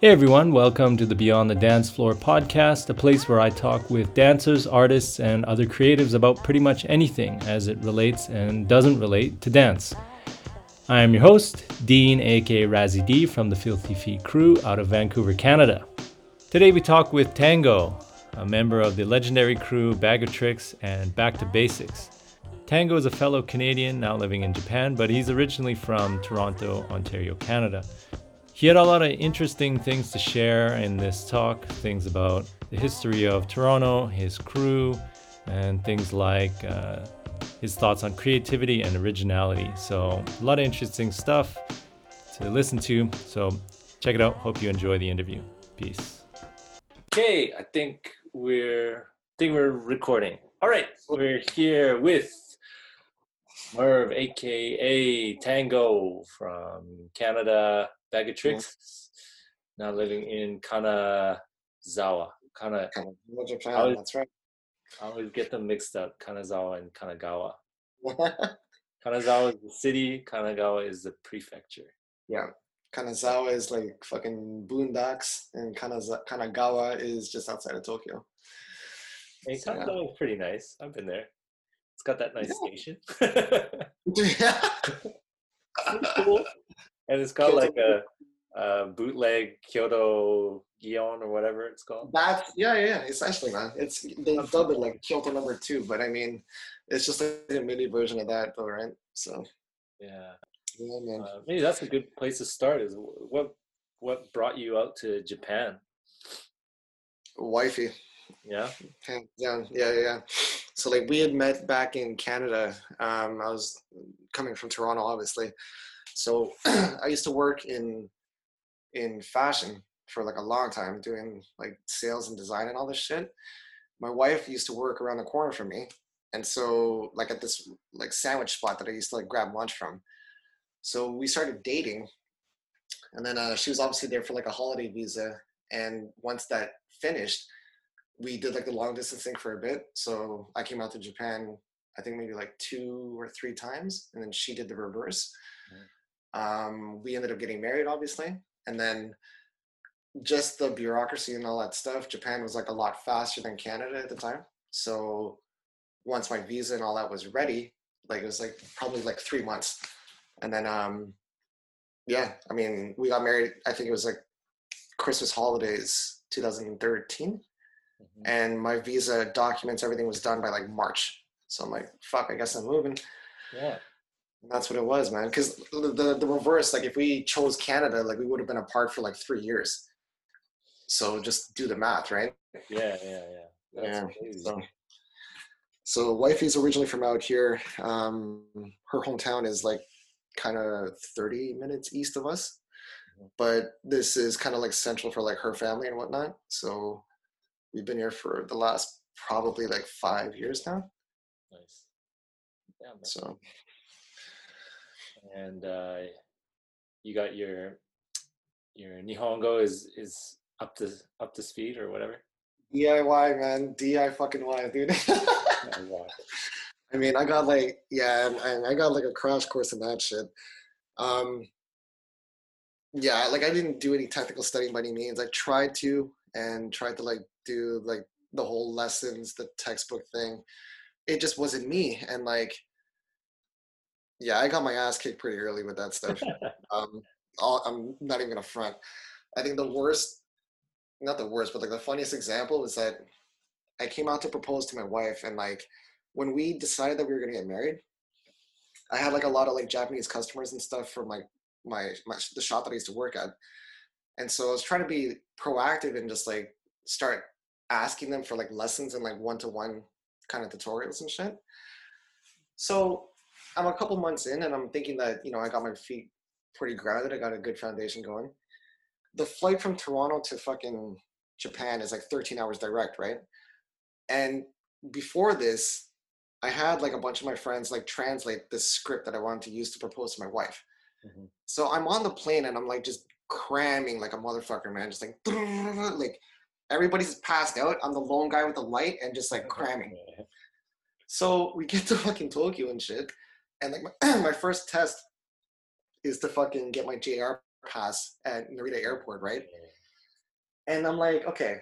Hey everyone, welcome to the Beyond the Dance Floor podcast, a place where I talk with dancers, artists, and other creatives about pretty much anything as it relates and doesn't relate to dance. I am your host, Dean, aka Razzie D from the Filthy Feet crew out of Vancouver, Canada. Today we talk with Tango, a member of the legendary crew Bag of Tricks and Back to Basics. Tango is a fellow Canadian now living in Japan, but he's originally from Toronto, Ontario, Canada. He had a lot of interesting things to share in this talk things about the history of Toronto, his crew, and things like uh, his thoughts on creativity and originality. So, a lot of interesting stuff to listen to. So, check it out. Hope you enjoy the interview. Peace. Okay, I think we're I think we're recording. All right, we're here with Merv, aka Tango from Canada, Bag of Tricks. Mm-hmm. Now living in Kanazawa. Kana. Kind of Japan, was- that's right. I always get them mixed up. Kanazawa and Kanagawa. Kanazawa is the city. Kanagawa is the prefecture. yeah. Kanazawa is like fucking boondocks, and Kanaza- Kanagawa is just outside of Tokyo. And So. Kanagawa is pretty nice. I've been there. It's got that nice Yeah. station. yeah. Cool. And it's got like a, a bootleg Kyoto Gion or whatever it's called. That's yeah, yeah, yeah, essentially, man. It's they dubbed it like Kyoto number two, but I mean, it's just like a mini version of that, though, right? So Yeah. yeah, man. Uh, maybe that's a good place to start. Is what what brought you out to Japan? Wifey, Yeah. hands down. Yeah, yeah, yeah. So like we had met back in Canada. Um, I was coming from Toronto, obviously. So I used to work in in fashion for like a long time, doing like sales and design and all this shit. My wife used to work around the corner from me, and so like at this like sandwich spot that I used to like grab lunch from. So we started dating, and then uh, she was obviously there for like a holiday visa. And once that finished, we did like the long distance thing for a bit. So I came out to Japan, I think maybe like two or three times, and then she did the reverse. Um, we ended up getting married, obviously, and then just the bureaucracy and all that stuff. Japan was like a lot faster than Canada at the time. So once my visa and all that was ready, like it was like probably like three months, and then um, yeah, I mean we got married. I think it was like Christmas holidays 2013 Mhm. and my visa documents everything was done by like march so i'm like fuck i guess i'm moving Yeah. and that's what it was man because the, the the reverse like if we chose canada like we would have been apart for like three years so just do the math right Yeah. Yeah. Yeah. That's yeah so so wifey's originally from out here um her hometown is like kind of 30 minutes east of us Mhm. but this is kind of like central for like her family and whatnot so we've been here for the last probably like five years now Nice. Yeah. man. so and uh, you got your your Nihongo is is up to up to speed or whatever. DIY man, DI fucking Y, dude. Oh. I mean, I got like yeah, and, and I got like a crash course in that shit. Um, yeah, like I didn't do any technical studying by any means. I tried to and tried to like do like the whole lessons, the textbook thing. It just wasn't me, and like, yeah, I got my ass kicked pretty early with that stuff. um, all, I'm not even gonna front. I think the worst, not the worst, but like the funniest example is that I came out to propose to my wife, and like when we decided that we were gonna get married, I had like a lot of like Japanese customers and stuff from like my my the shop that I used to work at, and so I was trying to be proactive and just like start asking them for like lessons and like one to one kind of tutorials and shit. So I'm a couple months in, and I'm thinking that you know I got my feet pretty grounded. I got a good foundation going. The flight from Toronto to fucking Japan is like 13 hours direct, right? And before this, I had like a bunch of my friends like translate this script that I wanted to use to propose to my wife. Mhm. So I'm on the plane and I'm like just cramming like a motherfucker, man. Just like like everybody's passed out. I'm the lone guy with the light and just like cramming. So we get to fucking Tokyo and shit, and like my, my first test is to fucking get my JR pass at Narita Airport, right? And I'm like, okay,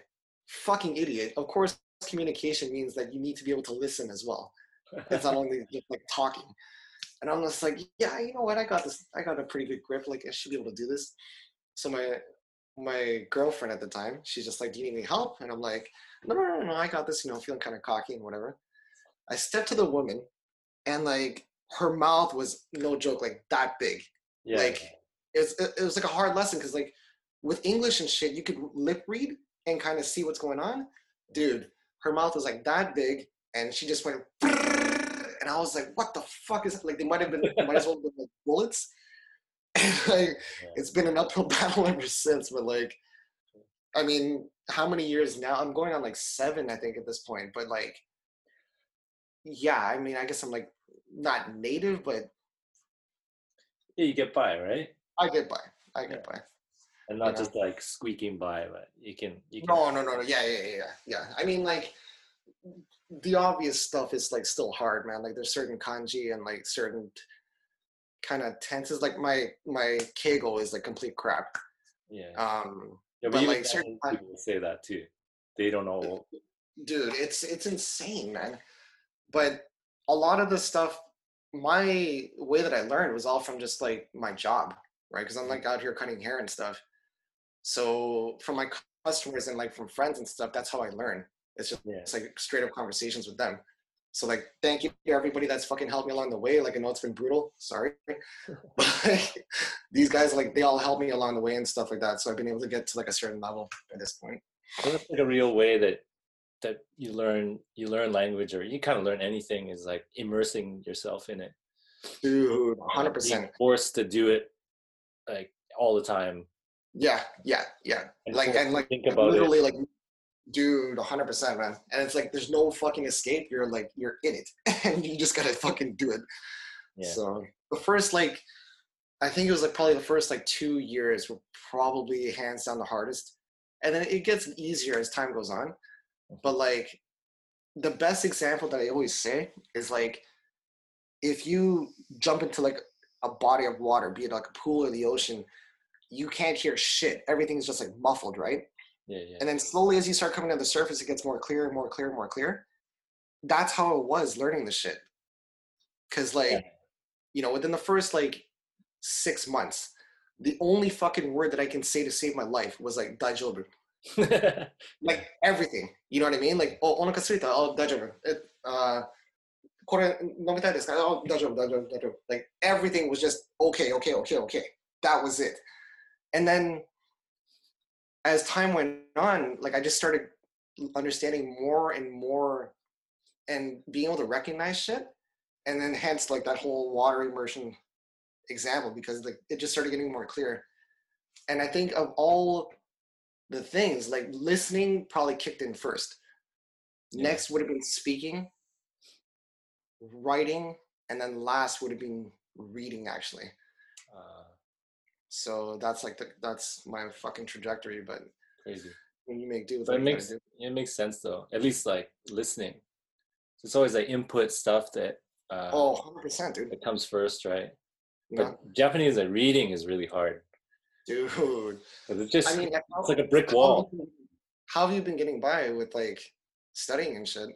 fucking idiot. Of course, communication means that you need to be able to listen as well. It's not only just like talking. And I'm just like, yeah, you know what? I got this. I got a pretty good grip. Like I should be able to do this. So my my girlfriend at the time, she's just like, do you need any help? And I'm like, no, no, no, no, I got this. You know, feeling kind of cocky and whatever. I stepped to the woman, and like her mouth was no joke, like that big. yeah. like, It was it, was like a hard lesson because like with English and shit, you could lip read and kind of see what's going on. Dude, her mouth was like that big, and she just went, and I was like, what the fuck is that? like? They might have been might as well have been like bullets. And like, it's been an uphill battle ever since. But like, I mean, how many years now? I'm going on like seven, I think, at this point. But like, yeah, I mean, I guess I'm like not native, but yeah, you get by, right? I get by. I Yeah. get by. And not Yeah. just like squeaking by, but you can you can No, no, no, no. Yeah, yeah, yeah, yeah. yeah. I mean, like, the obvious stuff is like still hard, man. Like, there's certain kanji and like certain kind of tenses. Like my my keigo is like complete crap. yeah. Um, yeah but, even like, certain- people say that too. They don't know. dude, it's it's insane, man. But a lot of the stuff, my way that I learned was all from just like my job, right? Because I'm mm-hmm. like out here cutting hair and stuff. So from my customers and like from friends and stuff, that's how I learn. It's just Yeah. it's like straight up conversations with them. So like, thank you to everybody that's fucking helped me along the way. Like I know it's been brutal. Sorry, but like, these guys like they all helped me along the way and stuff like that. So I've been able to get to like a certain level at this point. That's like a real way that that you learn you learn language or you kind of learn anything is like immersing yourself in it. Dude, hundred percent. Forced to do it like all the time. Yeah, yeah, yeah. And like and like think about literally it. like dude, hundred percent, man. And it's like there's no fucking escape. You're like you're in it, and you just gotta fucking do it. Yeah. So the first like, I think it was like probably the first like two years were probably hands down the hardest, and then it gets easier as time goes on. But mm-hmm. like, the best example that I always say is like, if you jump into like a body of water, be it like a pool or the ocean, you can't hear shit. Everything's just like muffled, right? Yeah, yeah. And then slowly as you start coming to the surface, it gets more clear, and more clear, more clear. That's how it was learning the shit. Cause like, Yeah. you know, within the first like six months, the only fucking word that I can say to save my life was like dajobu. Like everything. You know what I mean? Like, oh, onakasurita, oh. It, uh, これ飲みたいですか? Oh, dajobu, dajobu, dajobu. Like everything was just okay, okay, okay, okay. That was it. And then as time went on, like I just started understanding more and more and being able to recognize shit. And then hence like that whole water immersion example because like it just started getting more clear. And I think of all the things, like listening probably kicked in first. Yeah. Next would have been speaking, writing, and then last would have been reading actually. uh, So that's like the, that's my fucking trajectory. But crazy. when you make do with But it makes it makes sense though. At least like listening. So it's always like input stuff that uh, Oh, 100 percent, dude. that comes first, right? But know? Japanese like reading is really hard Dude. it's just I mean, it's like a brick wall. have you been- How have you been getting by with like studying and shit?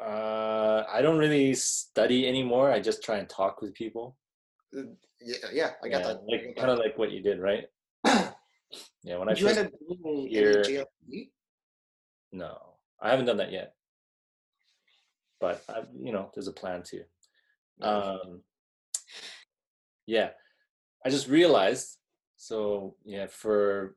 Uh, I don't really study anymore. I just try and talk with people. Uh, Yeah, yeah, I got Yeah, that. Like kind of like what you did, right? Yeah. When I you first end up doing here- any no, I haven't done that yet. But I, you know, there's a plan to. Um, yeah, I just realized. So yeah, for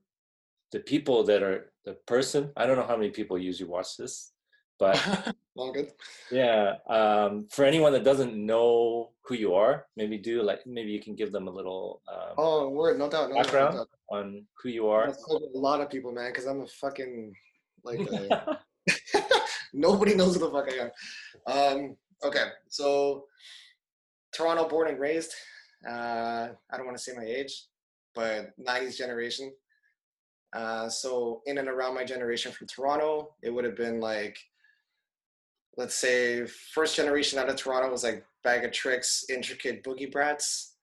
the people that are the person, I don't know how many people usually watch this, but All good. yeah, um, for anyone that doesn't know who you are, maybe do like maybe you can give them a little um, Oh, word, no doubt, no doubt, Background? no doubt. on who you are. A lot of people, man, because I'm a fucking like a, nobody knows who the fuck I am. Um, okay, so Toronto born and raised. Uh, I don't want to say my age, but 90s generation. Uh, so in and around my generation from Toronto, it would have been like, let's say, first generation out of Toronto was like Bag of Tricks, Intricate Boogie Brats.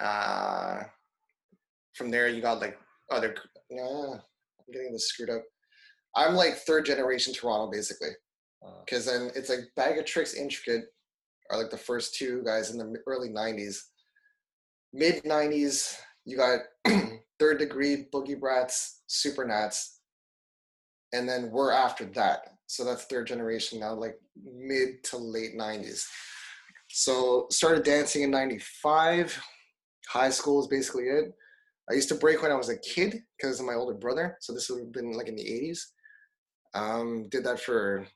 Uh, from there, you got like other. Yeah, I'm getting this screwed up. I'm like third generation Toronto, basically, because then it's like Bag of Tricks, Intricate are like the first two guys in the early '90s. Mid '90s, you got Third Degree, Boogie Brats, Super Nats, and then we're after that. So that's third generation now, like mid to late '90s. So started dancing in '95. High school is basically it. I used to break when I was a kid because of my older brother. So this would have been like in the 80s. Um, did that for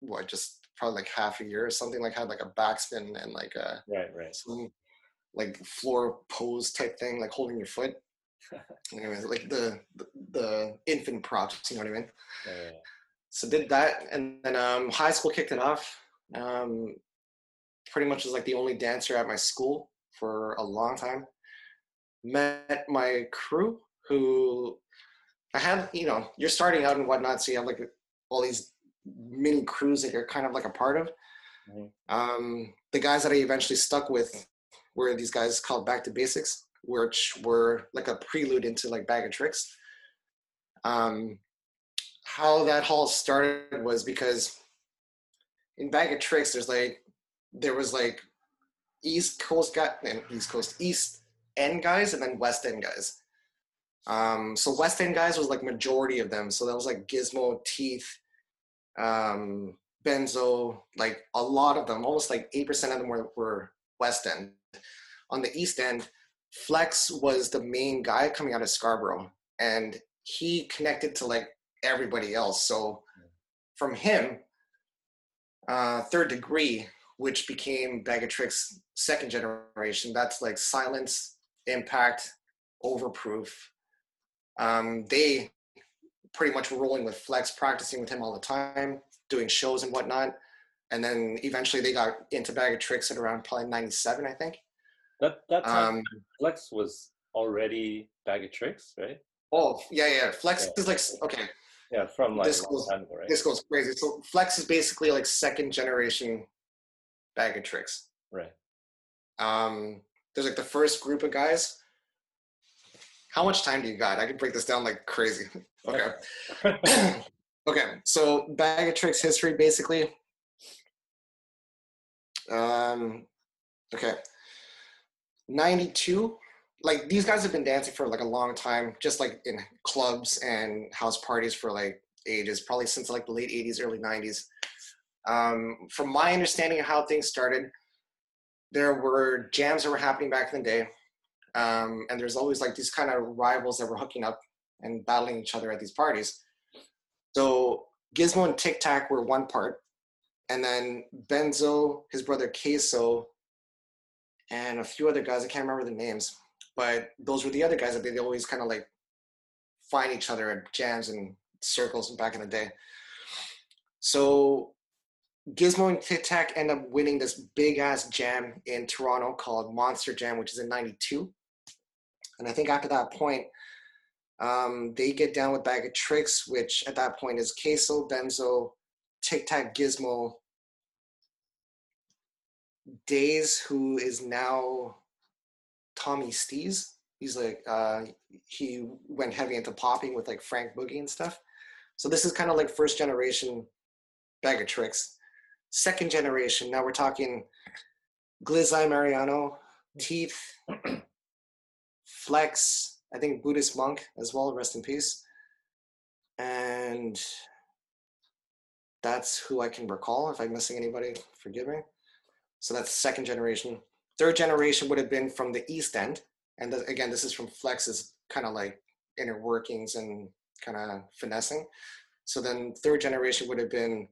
what, just probably like half a year or something. Like had like a backspin and like a right, right, some like floor pose type thing, like holding your foot. Anyways, like the, the, the infant props, you know what I mean? Yeah, yeah. So did that, and then um, high school kicked it off. Um, pretty much was like the only dancer at my school for a long time. Met my crew, who I had, you know, you're starting out and whatnot, so you have like all these mini crews that you're kind of like a part of. Mhm. Um, the guys that I eventually stuck with were these guys called Back to Basics, which were like a prelude into like Bag of Tricks. Um, how that all started was because in Bag of Tricks, there's like there was like East Coast guy and East Coast East End guys and then West End guys. Um, so West End guys was like majority of them. So that was like Gizmo, Teeth, um, Benzo, like a lot of them, almost like eight percent of them were, were West End. On the East End, Flex was the main guy coming out of Scarborough, and he connected to like everybody else. So from him, uh, third degree, which became Bag of Tricks second generation, that's like Silence, Impact, Overproof. Um, they pretty much were rolling with Flex, practicing with him all the time, doing shows and whatnot. And then eventually they got into Bag of Tricks at around probably 97, I think. That that time Um, Flex was already bag of tricks, right? oh, yeah, yeah. Flex Yeah. is like, okay, Yeah, from like This long goes- time ago, right? this goes crazy. So Flex is basically like second generation Bag of Tricks. Right. Um, there's like the first group of guys. How much time do you got? I can break this down like crazy. Okay. okay. So bag of tricks history basically. Um, okay. 92. Like these guys have been dancing for like a long time, just like in clubs and house parties for like ages, probably since like the late 80s, early 90s. Um, from my understanding of how things started, there were jams that were happening back in the day. Um, and there's always like these kind of rivals that were hooking up and battling each other at these parties. So Gizmo and Tic Tac were one part, and then Benzo, his brother Queso, and a few other guys. I can't remember the names, but those were the other guys that they always kind of like find each other at jams and circles back in the day. So Gizmo and Tic Tac end up winning this big ass jam in Toronto called Monster Jam, which is in '92. And I think after that point, um, they get down with Bag of Tricks, which at that point is Queso, Benzo, Tic Tac, Gizmo, Days, who is now Tommy Stees. He's like uh, he went heavy into popping with like Frank Boogie and stuff. So this is kind of like first generation Bag of Tricks. Second generation, now we're talking Glizzy Mariano, Teeth, Flex, I think Buddhist monk as well, rest in peace. And that's who I can recall. If I'm missing anybody, forgive me. So that's second generation. Third generation would have been from the East End. And th- again, this is from Flex's kind of like inner workings and kind of finessing. So then third generation would have been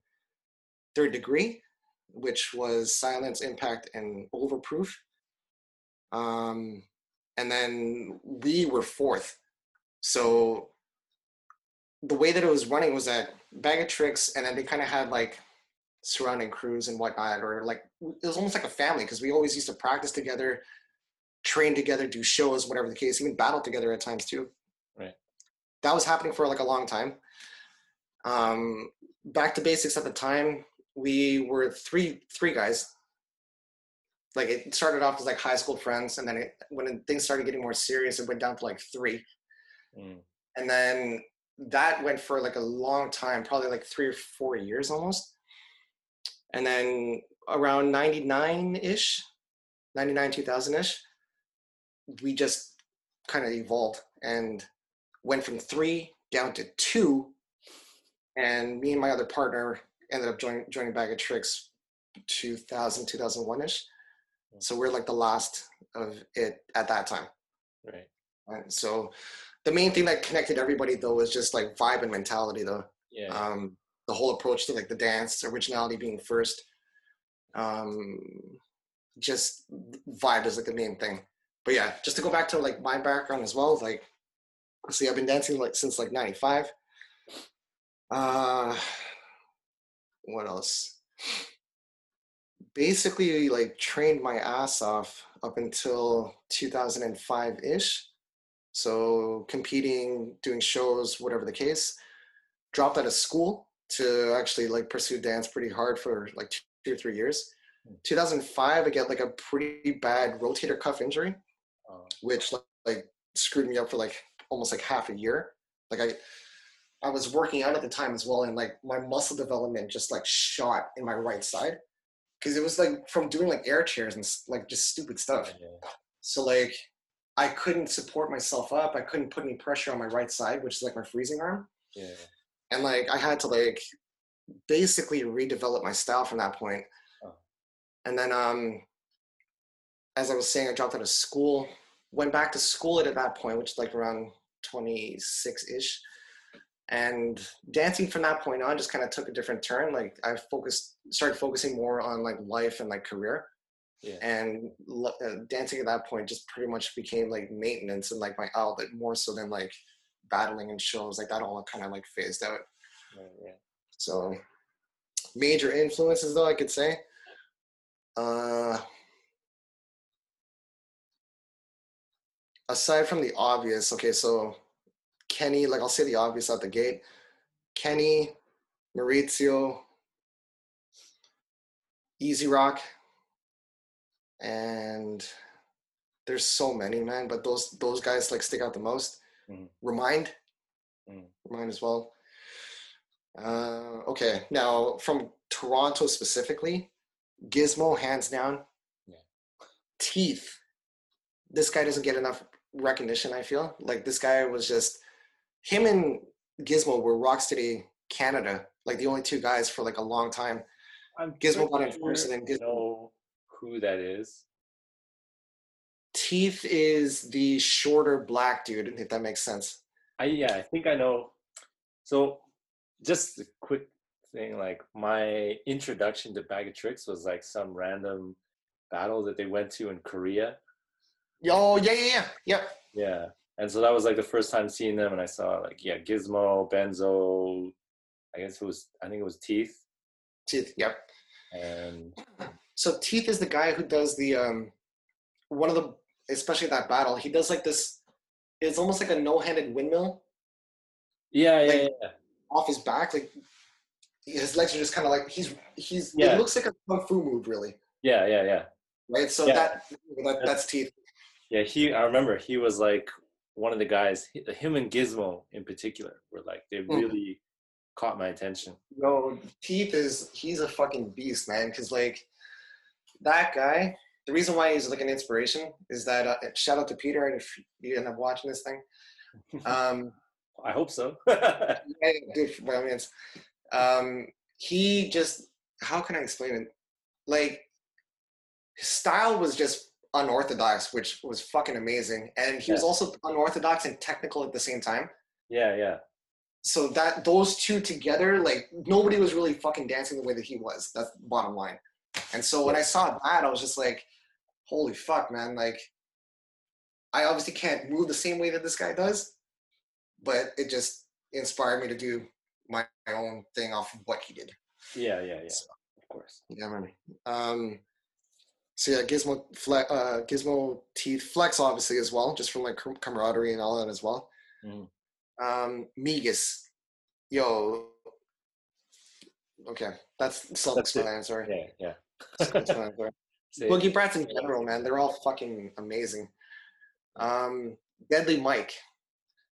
third degree, which was silence, impact, and overproof. Um, and then we were fourth. So the way that it was running was that bag of tricks, and then they kind of had like surrounding crews and whatnot, or like it was almost like a family because we always used to practice together. train together, do shows, whatever the case, even battle together at times too. Right. That was happening for like a long time. Um, back to basics at the time, we were three three guys. Like it started off as like high school friends, and then it, when things started getting more serious, it went down to like three, Mm. and then that went for like a long time, probably like three or four years almost. And then around 99 ish, 99, 2000 ish, we just kind of evolved and went from three down to two. And me and my other partner ended up joining, joining Bag of Tricks 2000, 2001 ish. So we're like the last of it at that time. Right. Right? So the main thing that connected everybody though was just like vibe and mentality though Yeah. um, the whole approach to like the dance, originality being first. Um, just vibe is like the main thing. But yeah, just to go back to like my background as well, like see, I've been dancing like since like '95. Uh, what else? Basically, like trained my ass off up until 2005 ish. So competing, doing shows, whatever the case dropped out of school to actually like pursue dance pretty hard for like two or three years. 2005, I get like a pretty bad rotator cuff injury, Uh, which like, like screwed me up for like almost like half a year. Like I, I was working out at the time as well, and like my muscle development just like shot in my right side because it was like from doing like air chairs and like just stupid stuff. yeah. So like I couldn't support myself up. I couldn't put any pressure on my right side, which is like my freezing arm Yeah. And like I had to like basically redevelop my style from that point. Oh. And then um as I was saying, I dropped out of school, went back to school at that point, which is like around 26-ish. And dancing from that point on just kind of took a different turn. Like I focused started focusing more on like life and like career. Yeah. And uh, dancing at that point just pretty much became like maintenance and like my outlet more so than like battling and shows. Like that all kind of like phased out. Right, right. So major influences though I could say. Uh aside from the obvious, okay, so Kenny, like I'll say the obvious out the gate. Kenny, Maurizio, Easy Rock, and there's so many, man, but those those guys like stick out the most. Mhm. Remind. Mm. Remind as well. Uh, okay, now from Toronto specifically, Gizmo hands down. Yeah. Teeth. This guy doesn't get enough recognition. I feel like this guy was just him and Gizmo were Rocksteady Canada, like the only two guys for like a long time. I'm Gizmo got pretty in first and then Gizmo- know who that is. Teeth is the shorter black dude, if that makes sense. I yeah, I think I know. So, just a quick thing, like my introduction to Bag of Tricks was like some random battle that they went to in Korea. Oh yeah, yeah, yeah, yep. Yeah, and so that was like the first time seeing them, and I saw like yeah, Gizmo, Benzo. I guess it was I think it was Teeth, Teeth, yep. and So Teeth is the guy who does the um one of the especially that battle, he does like this it's almost like a no-handed windmill yeah, yeah, Like- yeah, yeah. off his back. Like his legs are just kind of like he's he's Yeah. it looks like a kung fu move really. yeah, yeah, yeah. Right? So Yeah. that, that that's Teeth. Yeah, he. I remember he was like one of the guys. Him and Gizmo in particular were like they Mhm. really caught my attention. No, Teeth is he's a fucking beast, man. Because like that guy, the reason why he's like an inspiration is that uh, shout out to Peter and if you end up watching this thing. Um, I hope so. yeah, dude, by all means. Um, he just how can I explain it? Like his style was just unorthodox, which was fucking amazing, and he was also unorthodox and technical at the same time. yeah, yeah, so that those two together, like nobody was really fucking dancing the way that he was. That's the bottom line. And so when I saw that, I was just like, holy fuck, man. Like I obviously can't move the same way that this guy does, but it just inspired me to do my, own thing off of what he did. yeah, yeah, yeah. Of course. Yeah, man. Um so yeah, Gizmo, fle- uh, Gizmo teeth flex obviously as well, just from like camaraderie and all that as well. Mhm. Um, Migas, yo, okay, that's self-explanatory. Yeah, yeah. Say- Boogie Brats in general, man, they're all fucking amazing. Um, Deadly Mike.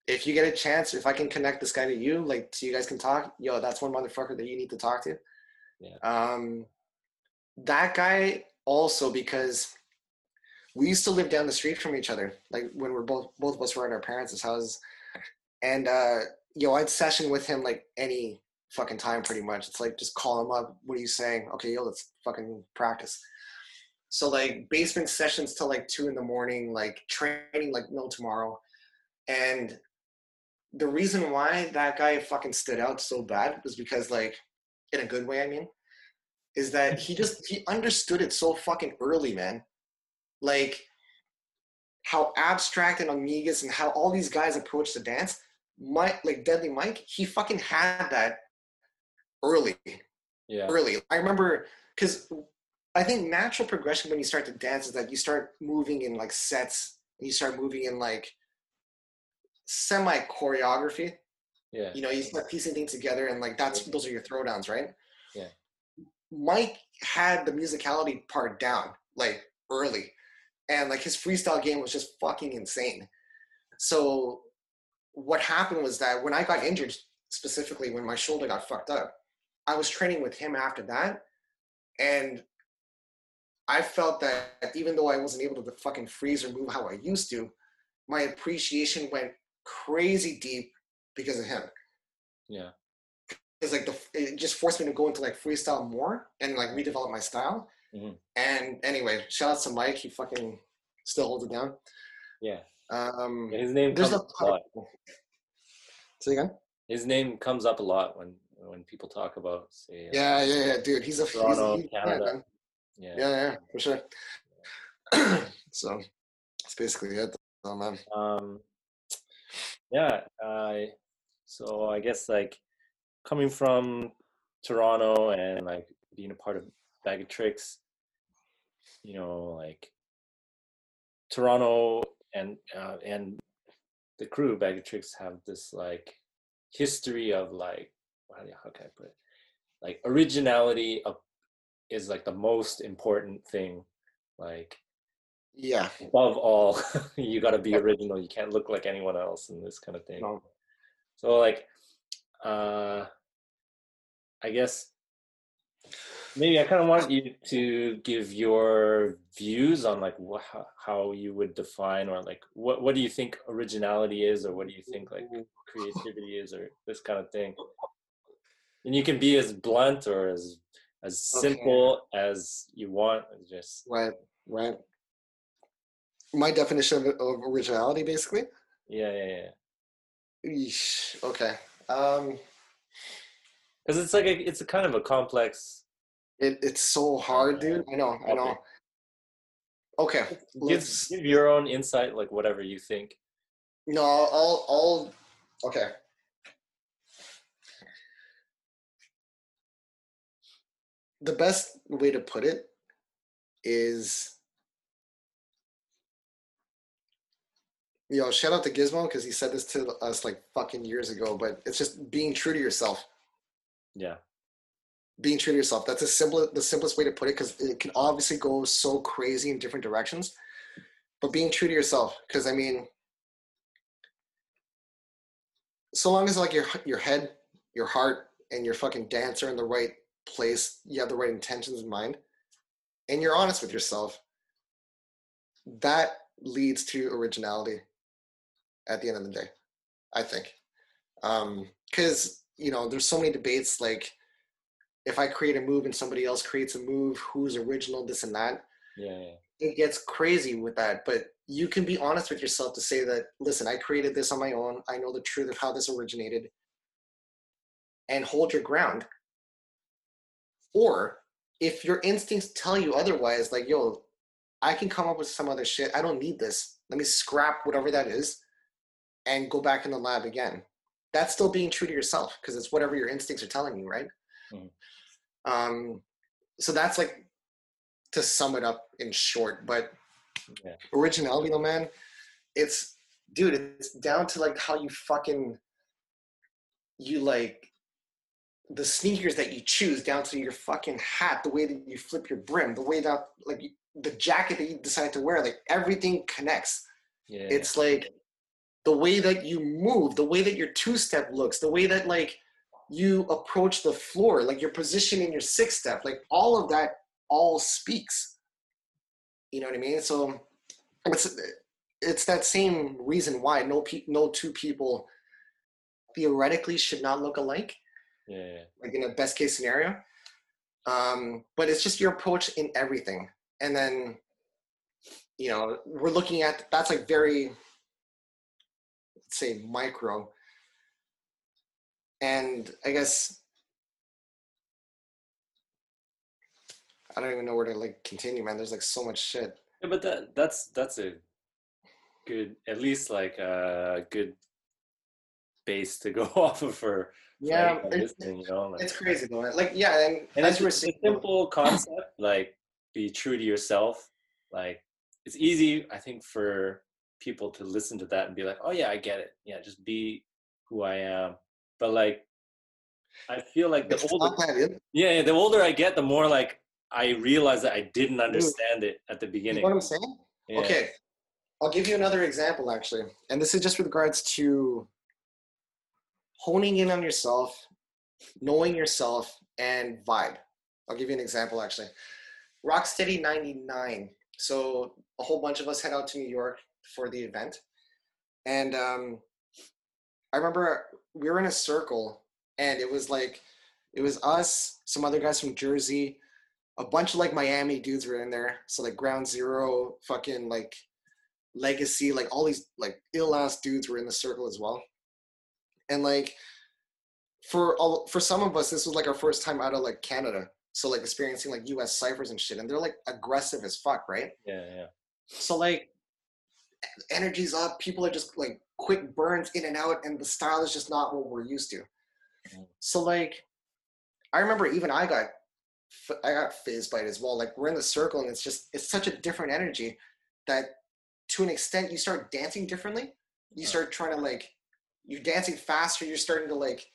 If you get a chance, if I can connect this guy to you, like so you guys can talk, yo, that's one motherfucker that you need to talk to. Yeah. Um, that guy also because we used to live down the street from each other, like when we're both both of us were at our parents' houses, and uh, yo, I'd session with him like any fucking time, pretty much. It's like just call him up. What are you saying? Okay, yo, let's fucking practice. So like basement sessions till like two in the morning, like training like no tomorrow. And the reason why that guy fucking stood out so bad was because like in a good way, I mean, is that he just he understood it so fucking early, man. Like how abstract and Amigas and how all these guys approach the dance. Mike like Deadly Mike, he fucking had that early yeah. early. I remember because I think natural progression when you start to dance is that you start moving in like sets and you start moving in like semi choreography. Yeah. You know, you start piecing things together and like that's those are your throwdowns, right? Yeah. Mike had the musicality part down like early, and like his freestyle game was just fucking insane. So what happened was that when I got injured, specifically when my shoulder got fucked up, I was training with him after that, and I felt that even though I wasn't able to fucking freeze or move how I used to, my appreciation went crazy deep because of him. Yeah. It's like the it just forced me to go into like freestyle more and like redevelop my style. Mhm. And anyway, shout out to Mike. He fucking still holds it down. Yeah. Um, Yeah, His name comes up a lot. Say again? His name comes up a lot when when people talk about say uh, Yeah, yeah, yeah, dude. He's a Toronto, he's, yeah, Canada. Yeah. yeah, yeah, for sure. so that's basically it, though, man. Um, yeah. I so I guess like coming from Toronto and like being a part of Bag of Tricks, you know, like Toronto and uh, and the crew Bag of Tricks have this like history of like how, how can I put it? Like originality of is like the most important thing. Like Yeah. above all, you got to be original. You can't look like anyone else and this kind of thing. No. So like, uh, I guess maybe I kind of want you to give your views on like wha- how, how you would define or like what what do you think originality is or what do you think like creativity is or this kind of thing. And you can be as blunt or as as Okay. simple as you want. Just Right. Right. My definition of, of originality, basically. yeah, yeah, yeah. Eesh, Okay. Um, Because it's like a, it's a kind of a complex. it, it's so hard, dude. I know. I know. Okay. Give, give your own insight, like whatever you think. No, I'll. I'll. Okay. The best way to put it is. Yo, shout out to Gizmo because he said this to us like fucking years ago, but it's just being true to yourself. Yeah, being true to yourself. That's a simple, the simplest way to put it because it can obviously go so crazy in different directions. But being true to yourself, because I mean, so long as like your your head, your heart, and your fucking dance are in the right place, you have the right intentions in mind, and you're honest with yourself. That leads to originality. At the end of the day, I think, um because you know, there's so many debates like if I create a move and somebody else creates a move, who's original, this and that. yeah, yeah. It gets crazy with that. But you can be honest with yourself to say that, listen, I created this on my own. I know the truth of how this originated. And hold your ground. Or if your instincts tell you otherwise, like, yo, I can come up with some other shit. I don't need this. Let me scrap whatever that is and go back in the lab again. That's still being true to yourself because it's whatever your instincts are telling you, right? Mhm. Um, so that's like to sum it up in short. But Yeah. originality, though, man, it's dude, it's down to like how you fucking you like the sneakers that you choose down to your fucking hat, the way that you flip your brim, the way that like the jacket that you decide to wear, like everything connects. Yeah. It's like the way that you move, the way that your two step looks, the way that like you approach the floor, like your position in your six step, like all of that all speaks. You know what I mean? So it's it's that same reason why no pe- no two people theoretically should not look alike, yeah. like in a best case scenario. Um, but it's just your approach in everything, and then you know we're looking at that's like very let's say micro and i guess i don't even know where to like continue man there's like so much shit Yeah, but that that's that's a good at least like a good base to go off of for yeah it's, you know like, it's crazy though like yeah and, and as it's you a simple concept like be true to yourself like it's easy i think for people to listen to that and be like oh yeah i get it. Yeah just be who i am. But like i feel like the it's older that yeah, yeah the older i get the more like i realize that i didn't understand it at the you beginning. know what i'm saying? Yeah. Okay, I'll give you another example actually, and this is just with regards to honing in on yourself, knowing yourself, and vibe. I'll give you an example actually. Rocksteady 99. So a whole bunch of us head out to New York for the event, and um, I remember we were in a circle, and it was like it was us, some other guys from Jersey, a bunch of like Miami dudes were in there. So like Ground Zero, fucking like Legacy, like all these like ill ass dudes were in the circle as well. And like for all for some of us, this was like our first time out of like Canada. So like experiencing like US ciphers and shit. And they're like aggressive as fuck, right? yeah yeah So like energy's up, people are just like quick burns in and out, and the style is just not what we're used to. Mm. So like I remember even I got i got phased by it as well. Like we're in the circle and it's just it's such a different energy that to an extent you start dancing differently. You start trying to like you're dancing faster, you're starting to like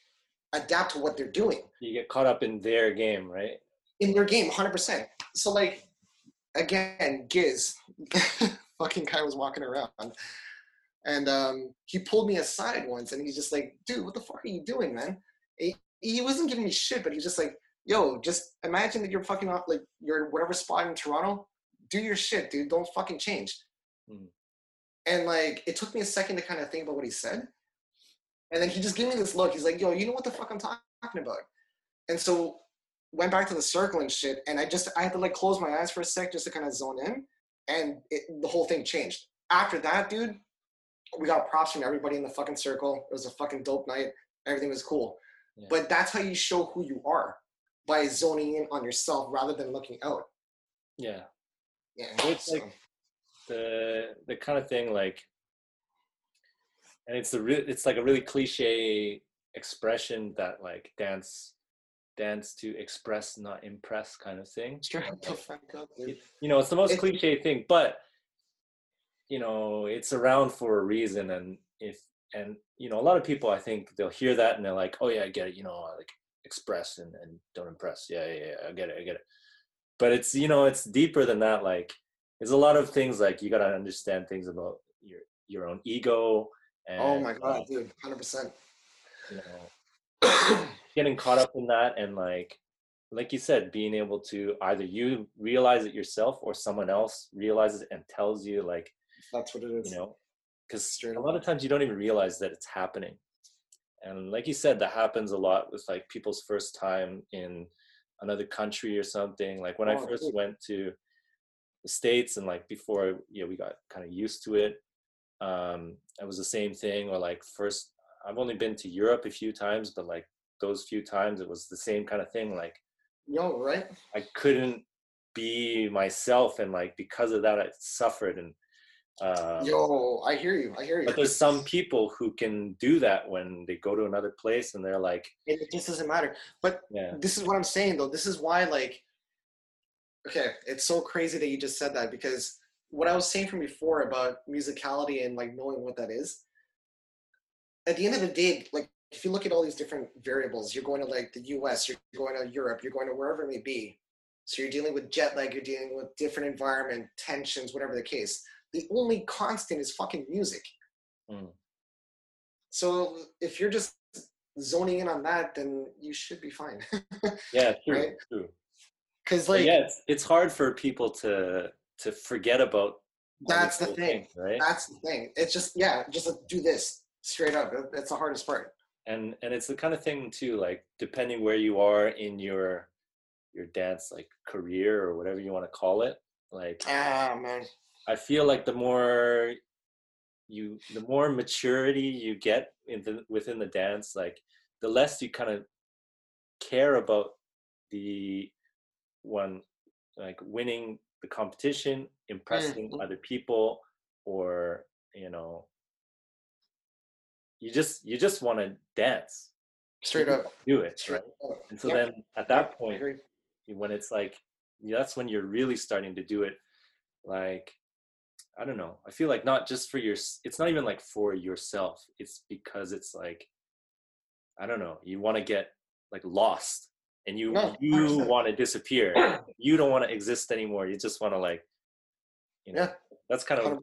adapt to what they're doing you get caught up in their game right in their game 100%. So like again, Giz fucking guy was walking around and um he pulled me aside once and he's just like, dude, what the fuck are you doing, man? He, he wasn't giving me shit, but he's just like, yo, just imagine that you're fucking off like you're whatever spot in Toronto, do your shit, dude. Don't fucking change. Hmm. And like it took me a second to kind of think about what he said. And then he just gave me this look. He's like, yo, you know what the fuck I'm talking about? And so went back to the circle and shit. And I just I had to like close my eyes for a sec just to kind of zone in. And it, the whole thing changed. After that, dude, we got props from everybody in the fucking circle. It was a fucking dope night. Everything was cool. Yeah. But that's how you show who you are by zoning in on yourself rather than looking out. yeah Yeah. It's so- like- the the kind of thing like and it's the re- it's like a really cliche expression that like dance dance to express not impress kind of thing. Straight the fuck up, dude. you know it's the most cliche thing but you know it's around for a reason and if and you know a lot of people i think they'll hear that and they're like oh yeah i get it you know like express and, and don't impress. Yeah, yeah yeah i get it i get it. But it's you know it's deeper than that like there's a lot of things like you got to understand things about your your own ego and Oh my uh, god, dude, hundred percent. you know getting caught up in that and like like you said being able to either you realize it yourself or someone else realizes it and tells you like That's what it is. you know because a lot of times you don't even realize that it's happening and like you said that happens a lot with like people's first time in another country or something like when i Oh, first dude. went to the states and like before you know we got kind of used to it um it was the same thing or like first i've only been to europe a few times but like those few times it was the same kind of thing like Yo, right? i couldn't be myself and like because of that i suffered and uh Yo, I hear you. I hear you. but there's some people who can do that when they go to another place and they're like it just doesn't matter. But yeah this is what I'm saying though. This is why like okay, it's so crazy that you just said that because what I was saying from before about musicality and like knowing what that is. At the end of the day, like if you look at all these different variables, you're going to like the US, you're going to Europe, you're going to wherever it may be. So you're dealing with jet lag, you're dealing with different environment, tensions, whatever the case. The only constant is fucking music. Mm. So if you're just zoning in on that, then you should be fine. Yeah, true, Right? true. Because But like yeah, it's, it's hard for people to to forget about. that's the thing. things, right? That's the thing. It's just yeah, just do this straight up. That's the hardest part. and and it's the kind of thing too like depending where you are in your your dance like career or whatever you want to call it like Ah man. i feel like the more you the more maturity you get in the, within the dance like the less you kind of care about the one like winning the competition impressing Mhm. other people or you know you just you just want to dance Straight up. do it Straight right up. and so Yep, then at that point when it's like that's when you're really starting to do it like i don't know i feel like not just for your it's not even like for yourself it's because it's like i don't know you want to get like lost and you No, you want to disappear you don't want to exist anymore you just want to like you know Yeah. that's kind of 100%.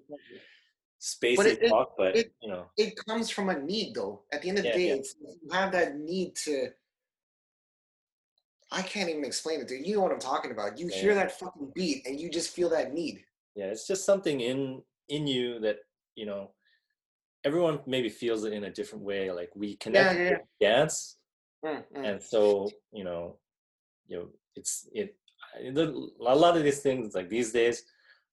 spacey it- it- talk but it- you know It comes from a need though. At the end of the day, yeah. it's, you have that need to I can't even explain it, dude. You know what I'm talking about. You Yeah, hear that fucking beat and you just feel that need. yeah it's just something in in you that you know everyone maybe feels it in a different way like we connect yeah, dance Mm, mm. and so you know you know it's it a lot of these things like these days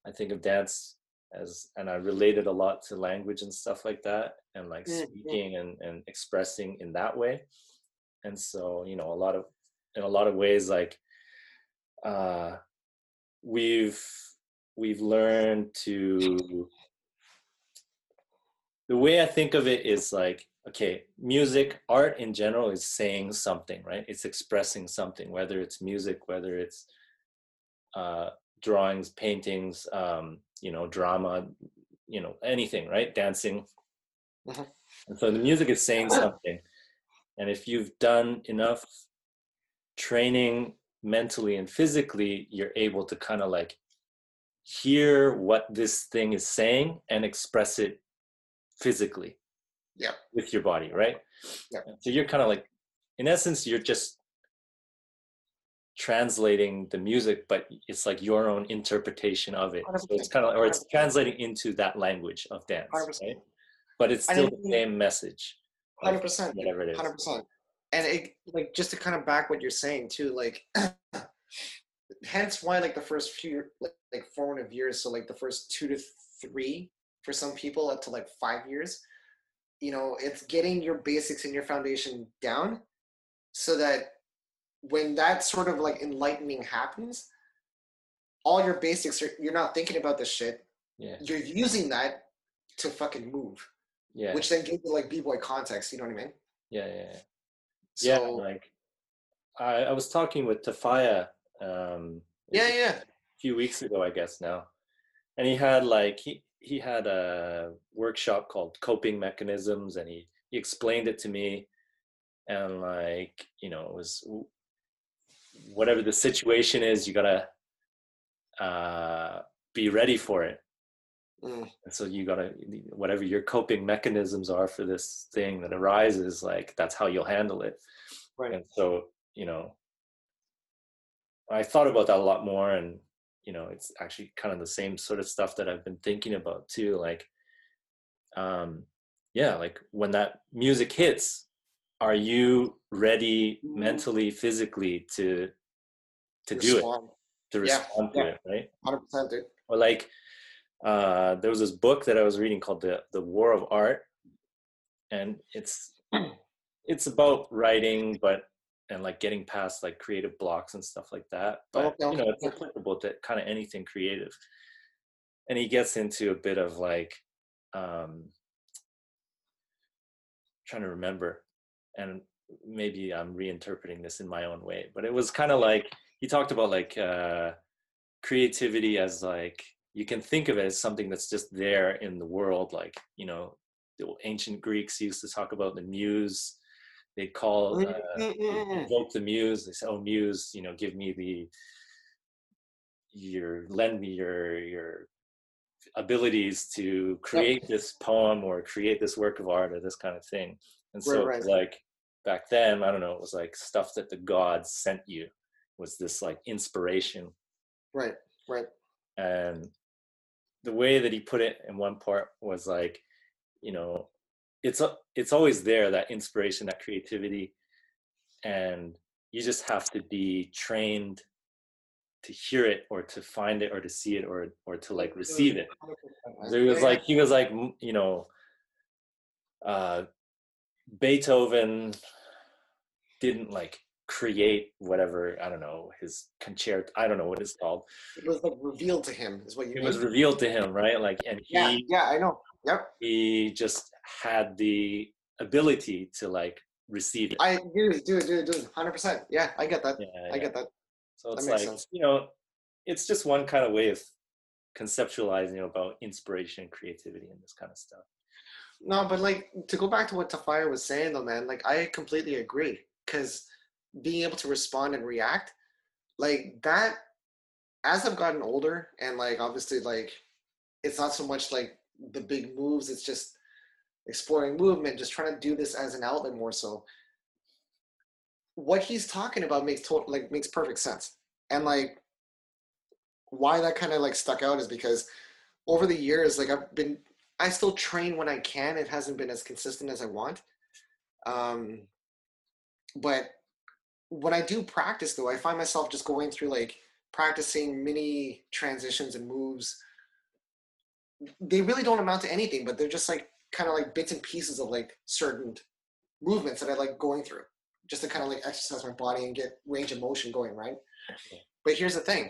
i think of dance as and i related a lot to language and stuff like that and like Mm, mm. speaking and and expressing in that way and so you know a lot of in a lot of ways like uh we've we've learned to the way i think of it is like okay music art in general is saying something right? It's expressing something whether it's music whether it's uh drawings paintings um you know drama you know anything right? Dancing. Mhm. and so the music is saying something. And if you've done enough training mentally and physically you're able to kind of like hear what this thing is saying and express it physically Yep. with your body right Yep. And so you're kind of like in essence you're just translating the music but it's like your own interpretation of it so it's kind of or it's 100%. translating into that language of dance 100%. right but it's still the same message Hundred percent, whatever it is hundred percent. And it like just to kind of back what you're saying too, like hence why like the first few like, like formative years, so like the first two to three for some people up to like five years, you know, it's getting your basics and your foundation down so that when that sort of like enlightening happens, all your basics are you're not thinking about this shit. yeah You're using that to fucking move. yeah Which then gives you like B-boy context, you know what I mean? yeah yeah yeah. So yeah like I, I was talking with Tafaya um yeah, yeah. a few weeks ago I guess now and he had like he he had a workshop called coping mechanisms and he he explained it to me and like you know it was whatever the situation is you gotta uh be ready for it Mm. and so you gotta whatever your coping mechanisms are for this thing that arises like that's how you'll handle it Right. and so you know i thought about that a lot more and you know it's actually kind of the same sort of stuff that i've been thinking about too like um yeah like when that music hits are you ready Mhm. mentally physically to to do it Respond. to Yeah, respond to yeah. it right 100%, dude. or like uh, there was this book that I was reading called the the War of Art, and it's it's about writing, but and like getting past like creative blocks and stuff like that. But Okay, you know, it's applicable to kind of anything creative. And he gets into a bit of like um trying to remember and maybe I'm reinterpreting this in my own way, but it was kind of like he talked about like uh creativity as like you can think of it as something that's just there in the world like you know the ancient greeks used to talk about the muse they'd call uh, invoke the muse they say oh muse you know give me the your lend me your your abilities to create this poem or create this work of art or this kind of thing and so Right, right. like back then i don't know it was like stuff that the gods sent you was this like inspiration Right, right. and the way that he put it in one part was like you know it's it's always there that inspiration that creativity and you just have to be trained to hear it or to find it or to see it or or to like receive it so he was like he was like you know uh beethoven didn't like create whatever i don't know his concerto i don't know what it's called it was like revealed to him, is what you it mean. was revealed to him right like and he yeah, yeah, I know. Yep. he just had the ability to like receive it I do, dude, do, dude, hundred percent. Yeah, I get that. yeah, I yeah. get that. so that it's makes like sense. you know it's just one kind of way of conceptualizing about inspiration creativity and this kind of stuff No, but like to go back to what Tafire was saying though, man, like I completely agree. Cause being able to respond and react, like that as I've gotten older and like obviously like it's not so much like the big moves, it's just exploring movement, just trying to do this as an outlet more so. What he's talking about makes total like makes perfect sense. And like why that kind of like stuck out is because over the years, like I've been I still train when I can. It hasn't been as consistent as I want. Um, but when I do practice, though, I find myself just going through like practicing mini transitions and moves. They really don't amount to anything, but they're just like kind of like bits and pieces of like certain movements that I like going through just to kind of like exercise my body and get range of motion going, right? But here's the thing.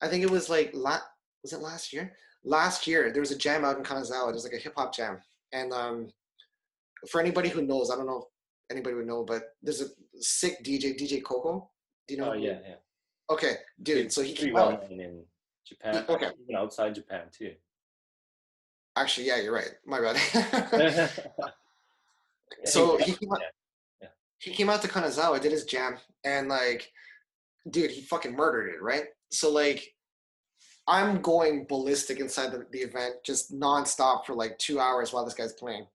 I think it was like la- was it last year? Last year there was a jam out in Kanazawa. There's like a hip hop jam, and um, for anybody who knows, I don't know if anybody would know, but there's a sick DJ, DJ Koco. Do you know? oh yeah yeah Okay, dude. So he came out. in japan Okay. even outside japan too Actually, yeah, you're right. My bad. so he came out. Yeah. He came out to Kanazawa, did his jam, and like, dude, he fucking murdered it, right? So like, I'm going ballistic inside the, the event, just nonstop for like two hours while this guy's playing.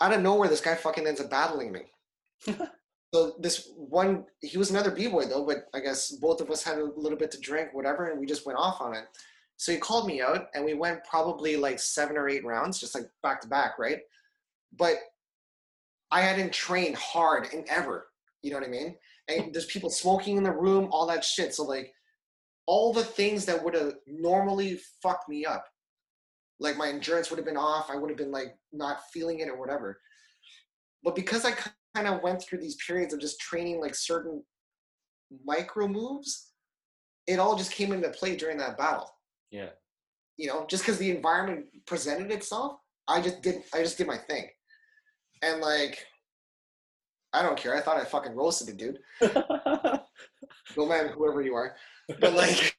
Out of nowhere, this guy fucking ends up battling me. so this one, he was another b boy though, but I guess both of us had a little bit to drink, whatever, and we just went off on it. So he called me out, and we went probably like seven or eight rounds, just like back to back, right? But I hadn't trained hard in ever. You know what I mean? And there's people smoking in the room, all that shit. So like all the things that would have normally fucked me up. Like my endurance would have been off. I would have been like not feeling it or whatever. But because I kind of went through these periods of just training like certain micro moves, it all just came into play during that battle. Yeah You know, just because the environment presented itself, I just did I just did my thing. And like I don't care. I thought I fucking roasted it, dude. No man, whoever you are. But like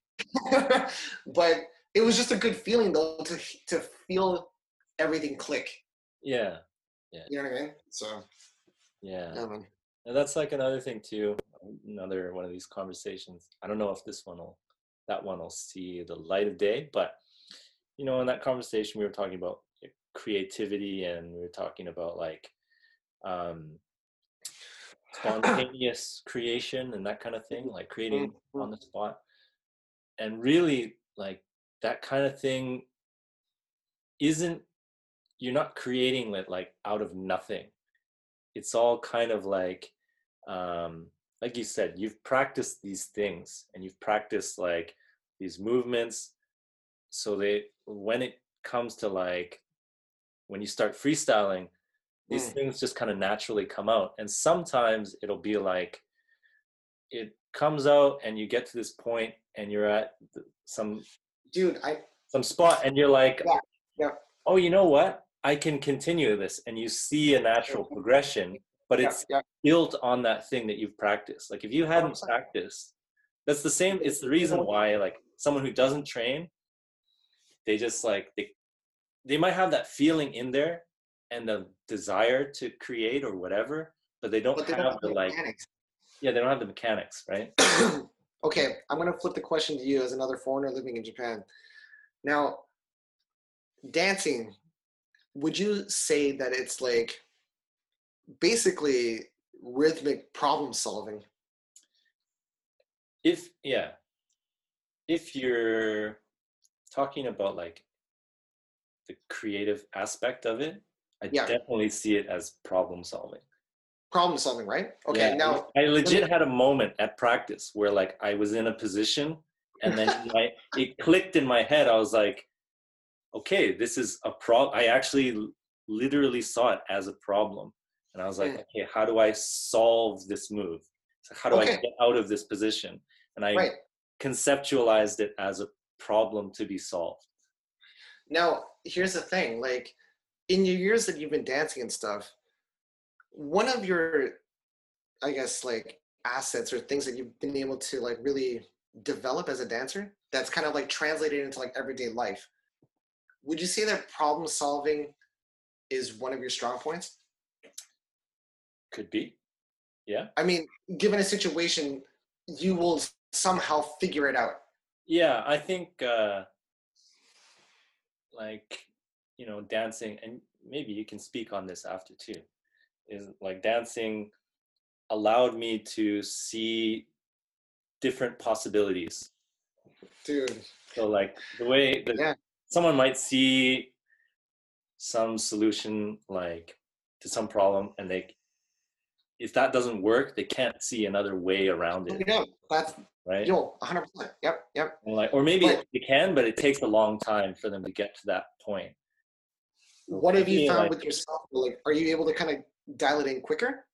but it was just a good feeling though to to feel everything click. Yeah. Yeah You know what I mean? So yeah yeah, man. And that's like another thing too. Another one of these conversations. I don't know if this one will, that one will see the light of day, but you know, in that conversation we were talking about creativity and we were talking about like um, spontaneous creation and that kind of thing, like creating Mhm. on the spot. And really, like that kind of thing isn't. You're not creating it like out of nothing it's all kind of like um like you said you've practiced these things and you've practiced like these movements. So they when it comes to like when you start freestyling these Mm. things just kind of naturally come out. And sometimes it'll be like it comes out and you get to this point and you're at some Dude, I some spot and you're like Yeah, yeah. oh you know what? I can continue this. And you see a natural progression but yeah, it's yeah, built on that thing that you've practiced like if you hadn't 100%. practiced that's the same it's the reason why like someone who doesn't train they just like they they might have that feeling in there and the desire to create or whatever but they don't But they have don't the the like mechanics. yeah they don't have the mechanics right okay, I'm gonna flip the question to you as another foreigner living in Japan. Now, dancing, would you say that it's like basically rhythmic problem solving? if yeah if you're talking about like the creative aspect of it i Yeah. definitely see it as problem solving Problem solving, right? Okay, Yeah, now I legit had a moment at practice where like I was in a position and then my it clicked in my head. I was like, okay, this is a problem. I actually literally saw it as a problem. And I was like, Mm. okay, how do I solve this move? So how do I get out of this position? And I right. conceptualized it as a problem to be solved. Now, here's the thing, like in your years that you've been dancing and stuff, one of your I guess like assets or things that you've been able to like really develop as a dancer that's kind of like translated into like everyday life. Would you say that problem solving is one of your strong points? Could be. Yeah. I mean, given a situation, you will somehow figure it out. Yeah, I think uh like you know dancing and maybe you can speak on this after too is like dancing allowed me to see different possibilities Dude. so like the way that Yeah. someone might see some solution like to some problem and they if that doesn't work they can't see another way around it Yeah, that's right yo, 100%. Yep, yep. And like or maybe But- they can but it takes a long time for them to get to that point What have you found like- with yourself? Like, are you able to kind of dial it in quicker?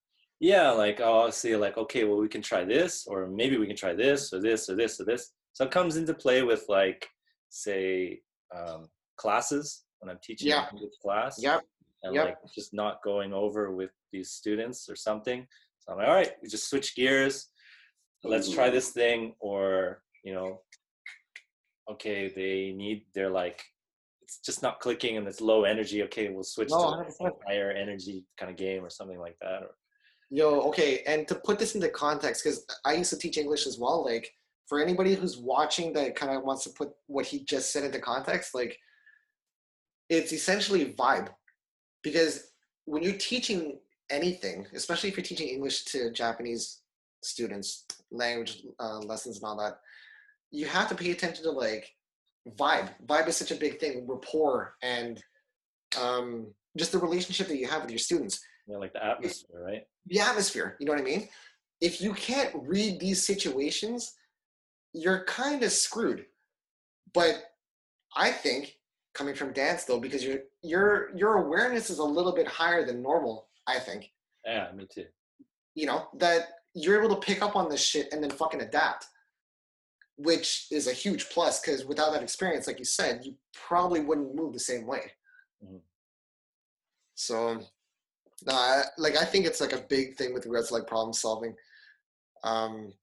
yeah like oh, i'll see like okay well we can try this or maybe we can try this or this or this or this so it comes into play with like say um, classes when i'm teaching Yeah. a class Yep. And Yep. like just not going over with these students or something so i'm like all right we just switch gears let's try this thing or you know okay they need they're like it's just not clicking and it's low energy okay we'll switch No, to 100%. a higher energy kind of game or something like that or Yo, okay, and to put this into context, because I used to teach English as well. Like, for anybody who's watching that kind of wants to put what he just said into context, like, it's essentially vibe. Because when you're teaching anything, especially if you're teaching English to Japanese students, language uh, lessons and all that, you have to pay attention to like vibe. Vibe is such a big thing, rapport, and um, just the relationship that you have with your students know, like the atmosphere right the atmosphere. You know what I mean? If you can't read these situations, you're kind of screwed. But I think coming from dance though, because your your your awareness is a little bit higher than normal. I think yeah me too you know that you're able to pick up on this shit and then fucking adapt, which is a huge plus. Because without that experience, like you said, you probably wouldn't move the same way. Mhm. So no, like I think it's like a big thing with regards to like problem solving. Um,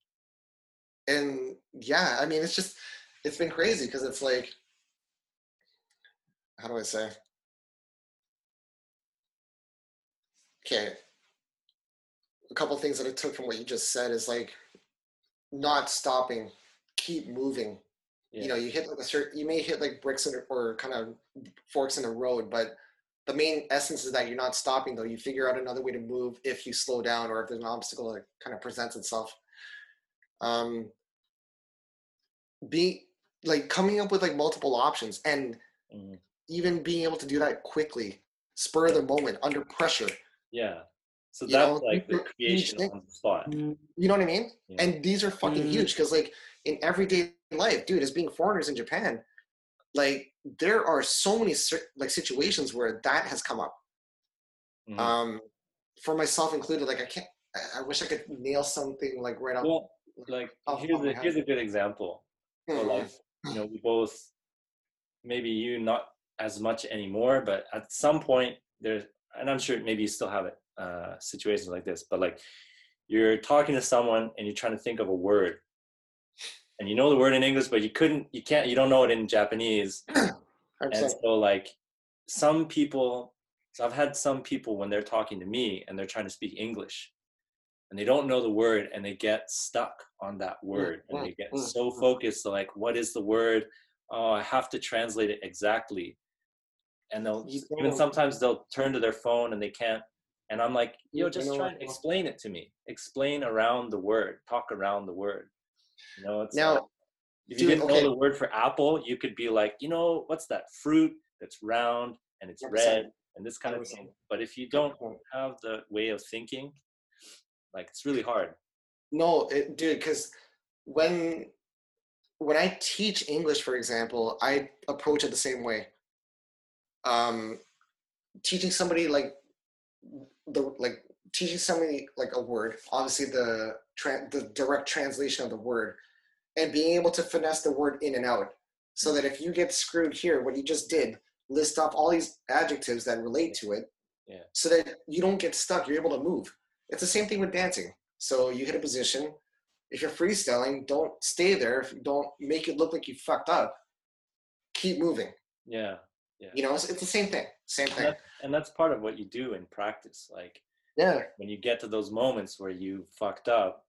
and yeah, I mean, it's just it's been crazy because it's like, how do I say? Okay, a couple things that I took from what you just said is like not stopping, keep moving. yeah. You know, you hit like a certain, you may hit like bricks in, or kind of forks in the road, but the main essence is that you're not stopping though. You figure out another way to move if you slow down or if there's an obstacle that kind of presents itself. Um, being like coming up with like multiple options and Mhm. Even being able to do that quickly, spur of the moment, under pressure. yeah so You that's know, like the these are huge creation on the spot You know what I mean? Yeah. And these are fucking Mm. huge because, like, in everyday life, dude, as being foreigners in Japan, like, there are so many like situations where that has come up. Mhm. Um, for myself included, like, I can't. I- I wish I could nail something like right off. well like off here's top of my a here's a good example so Mhm. like you know we both maybe you not as much anymore but at some point there's and i'm sure maybe you still have it uh situations like this but like you're talking to someone and you're trying to think of a word and you know the word in English, but you couldn't, you can't, you don't know it in Japanese. And so like some people, so I've had some people when they're talking to me and they're trying to speak English and they don't know the word and they get stuck on that word and they get mm, so mm. focused like, what is the word? Oh, I have to translate it exactly. And they'll even sometimes they'll turn to their phone and they can't. And I'm like, yo, You just know try and explain it to me. Explain around the word. Talk around the word. You know, it's uh, Now, like, if you dude, didn't okay. know the word for apple, you could be like, you know, what's that fruit that's round and it's 100%. red and this kind of 100%. thing. But if you don't have the way of thinking, like it's really hard. No, it, dude, because when when I teach English, for example, I approach it the same way. Um, teaching somebody like the like teaching somebody like a word, obviously the tra- the direct translation of the word, and being able to finesse the word in and out, so that if you get screwed here, what you just did, list off all these adjectives that relate to it, Yeah. so that you don't get stuck. You're able to move. It's the same thing with dancing. So you hit a position. If you're freestyling, don't stay there. If you don't make it look like you fucked up, keep moving. Yeah. You know, it's, it's the same thing. Same And, thing. that, and that's part of what you do in practice. Like Yeah. when you get to those moments where you fucked up,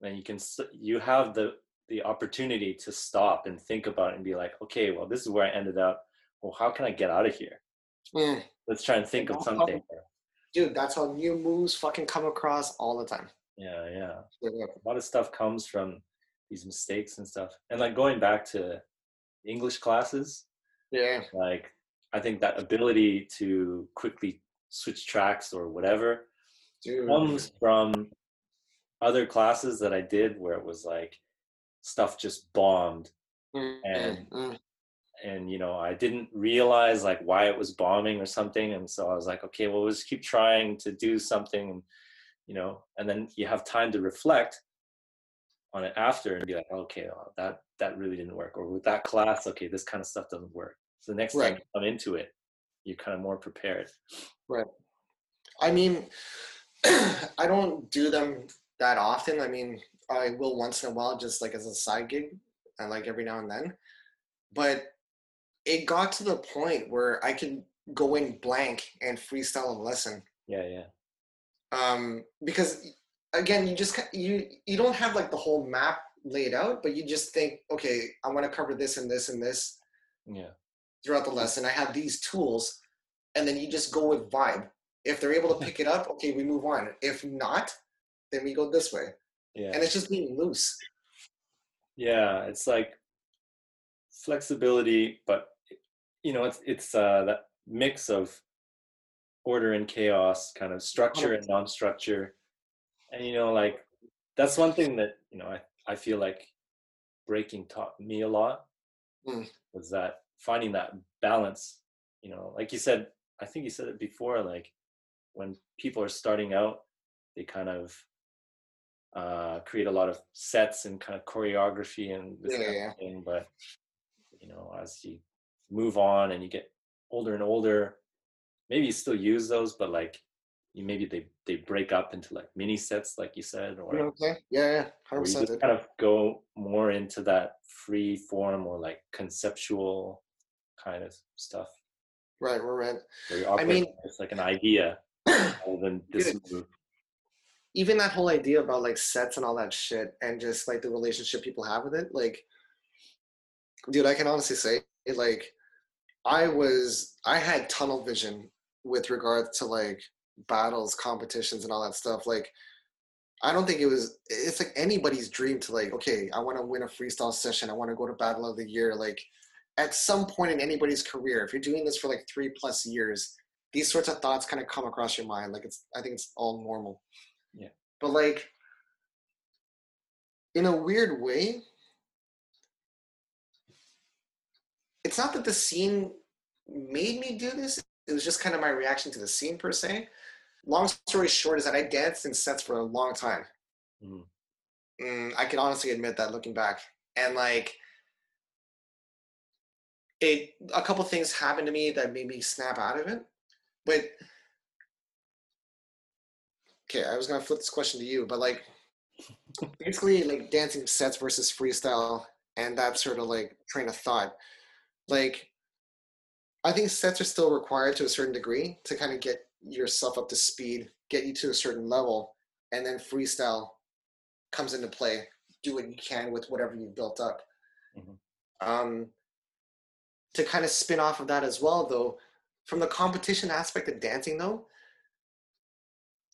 then you can you have the the opportunity to stop and think about it and be like, okay, well, this is where I ended up. Well, how can I get out of here? Mm. Let's try and think of something. Dude, that's how new moves fucking come across all the time. Yeah, yeah. Yeah. a lot of stuff comes from these mistakes and stuff and like going back to english classes Yeah. like i think that ability to quickly switch tracks or whatever Dude. comes from other classes that i did where it was like stuff just bombed Mm, and- mm, mm. and you know i didn't realize like why it was bombing or something and so i was like okay well let's keep trying to do something and you know and then you have time to reflect on it after and be like okay well, that that really didn't work or with that class okay this kind of stuff doesn't work so the next time you come into it you're kind of more prepared Right. I mean, I don't do them that often. I mean, I will once in a while, just like as a side gig, and like every now and then. But it got to the point where I could go in blank and freestyle a lesson. yeah yeah Um, because again, you just you you don't have like the whole map laid out, but you just think, okay, I want to cover this and this and this yeah throughout the lesson. I have these tools, and then you just go with vibe. If they're able to pick it up, okay, we move on. If not, then we go this way. yeah And it's just being loose. yeah it's like flexibility but you know it's it's uh that mix of order and chaos kind of structure and non-structure and you know like that's one thing that you know i, I feel like breaking taught me a lot Mm. was that finding that balance you know like you said i think you said it before like when people are starting out they kind of uh, create a lot of sets and kind of choreography and this Yeah, kind yeah. of thing. But you know, as you move on and you get older and older, maybe you still use those, but like maybe they they break up into like mini sets, like you said, or, You know what I'm? Yeah, yeah, you just kind of go more into that free form or like conceptual kind of stuff. Right, we're right. I mean- it's like an idea than this move. Even that whole idea about like sets and all that shit, and just like the relationship people have with it, like, dude, I can honestly say, like, I was, I had tunnel vision with regard to like battles, competitions, and all that stuff. Like, I don't think it was. It's like anybody's dream to like, okay, I want to win a freestyle session. I want to go to battle of the year. Like, at some point in anybody's career, if you're doing this for like three plus years, these sorts of thoughts kind of come across your mind. Like, it's. I think it's all normal. Yeah. But like, in a weird way, it's not that the scene made me do this. It was just kind of my reaction to the scene per se. Long story short is that I danced in sets for a long time. Mm. Mm, I can honestly admit that looking back. And like it a couple things happened to me that made me snap out of it. But okay, I was gonna flip this question to you, but like basically like dancing sets versus freestyle and that sort of like train of thought. Like, I think sets are still required to a certain degree to kind of get yourself up to speed, get you to a certain level, and then freestyle comes into play. Do what you can with whatever you've built up. Mm-hmm. Um, to kind of spin off of that as well, though, from the competition aspect of dancing, though,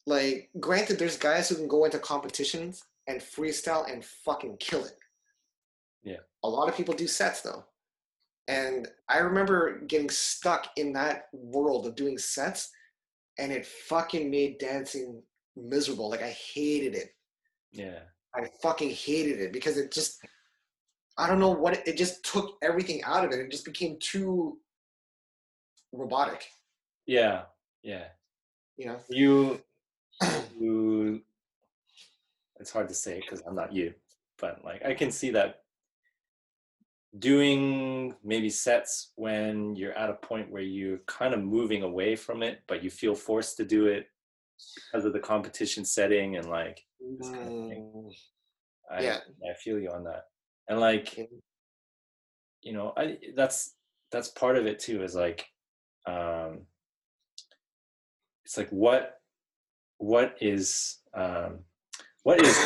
like granted, there's guys who can go into competitions and freestyle and fucking kill it. Yeah. A lot of people do sets though. And I remember getting stuck in that world of doing sets and it fucking made dancing miserable. Like I hated it. Yeah. I fucking hated it because it just I don't know what it, it just took everything out of it. It just became too robotic. Yeah. Yeah. You know. You you it's hard to say because I'm not you, but like I can see that doing maybe sets when you're at a point where you're kind of moving away from it, but you feel forced to do it because of the competition setting and like this kind of thing. Mm. I, yeah. I feel you on that. And like, you know, I that's that's part of it too. Is like, um, it's like what what is um, what is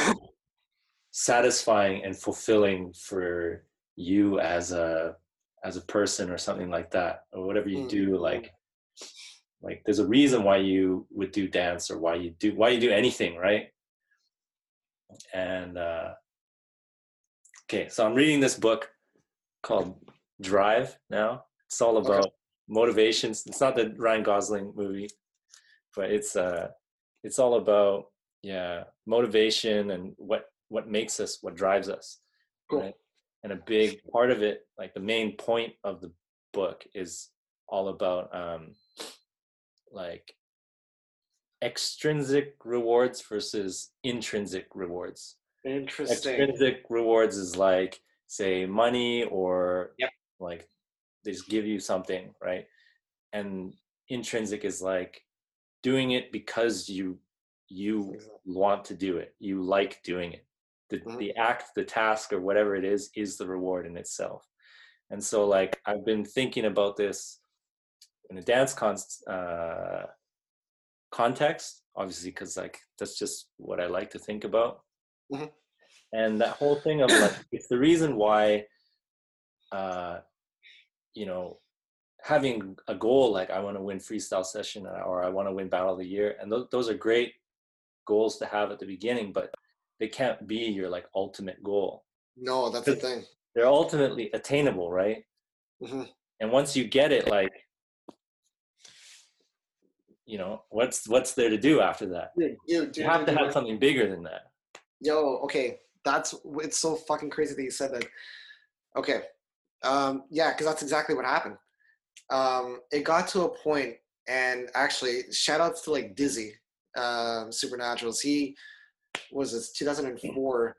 satisfying and fulfilling for you as a as a person or something like that or whatever you do mm-hmm. like like there's a reason why you would do dance or why you do why you do anything right and uh okay so i'm reading this book called drive now it's all about okay. motivations it's not the ryan gosling movie but it's uh it's all about yeah motivation and what what makes us what drives us cool. right and a big part of it like the main point of the book is all about um like extrinsic rewards versus intrinsic rewards. Interesting. Extrinsic rewards is like say money or yep. like they just give you something right? And intrinsic is like doing it because you you want to do it. You like doing it the, mm-hmm. the act the task or whatever it is is the reward in itself and so like i've been thinking about this in a dance con- uh, context obviously because like that's just what i like to think about mm-hmm. and that whole thing of like it's the reason why uh you know having a goal like i want to win freestyle session or i want to win battle of the year and th- those are great goals to have at the beginning but they can't be your like ultimate goal. No, that's the thing. They're ultimately attainable, right? Mm-hmm. And once you get it, like you know, what's what's there to do after that? Dude, dude, you have dude, to have something bigger than that. Yo, okay, that's it's so fucking crazy that you said that. Okay, um, yeah, because that's exactly what happened. Um, it got to a point, and actually, shout outs to like Dizzy, um, Supernaturals. He was this 2004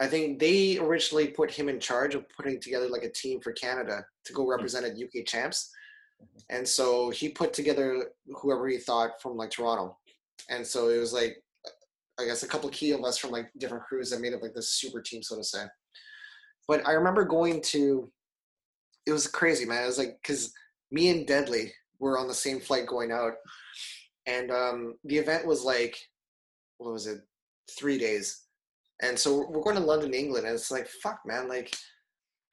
i think they originally put him in charge of putting together like a team for canada to go represent at uk champs. And so he put together whoever he thought from like toronto. And so it was like i guess a couple key of us from like different crews that made up like this super team so to say. But i remember going to it was crazy man. It was like because me and deadly were on the same flight going out. And um, the event was like what was it three days. And so we're going to London, England, and it's like, fuck, man, like,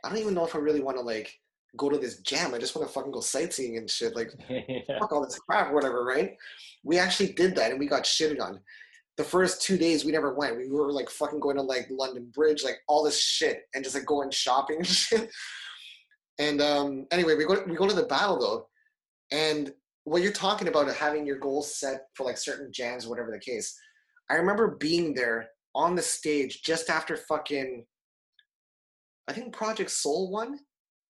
I don't even know if I really want to like go to this jam. I just want to fucking go sightseeing and shit. Like, yeah. fuck all this crap, whatever, right? We actually did that, and we got shitted on. The first two days we never went. We were like fucking going to like London Bridge, like all this shit, and just like going shopping and shit. And um, anyway, we go we go to the battle though, and what you're talking about having your goals set for like certain jams, whatever the case. I remember being there on the stage just after fucking I think Project Soul won.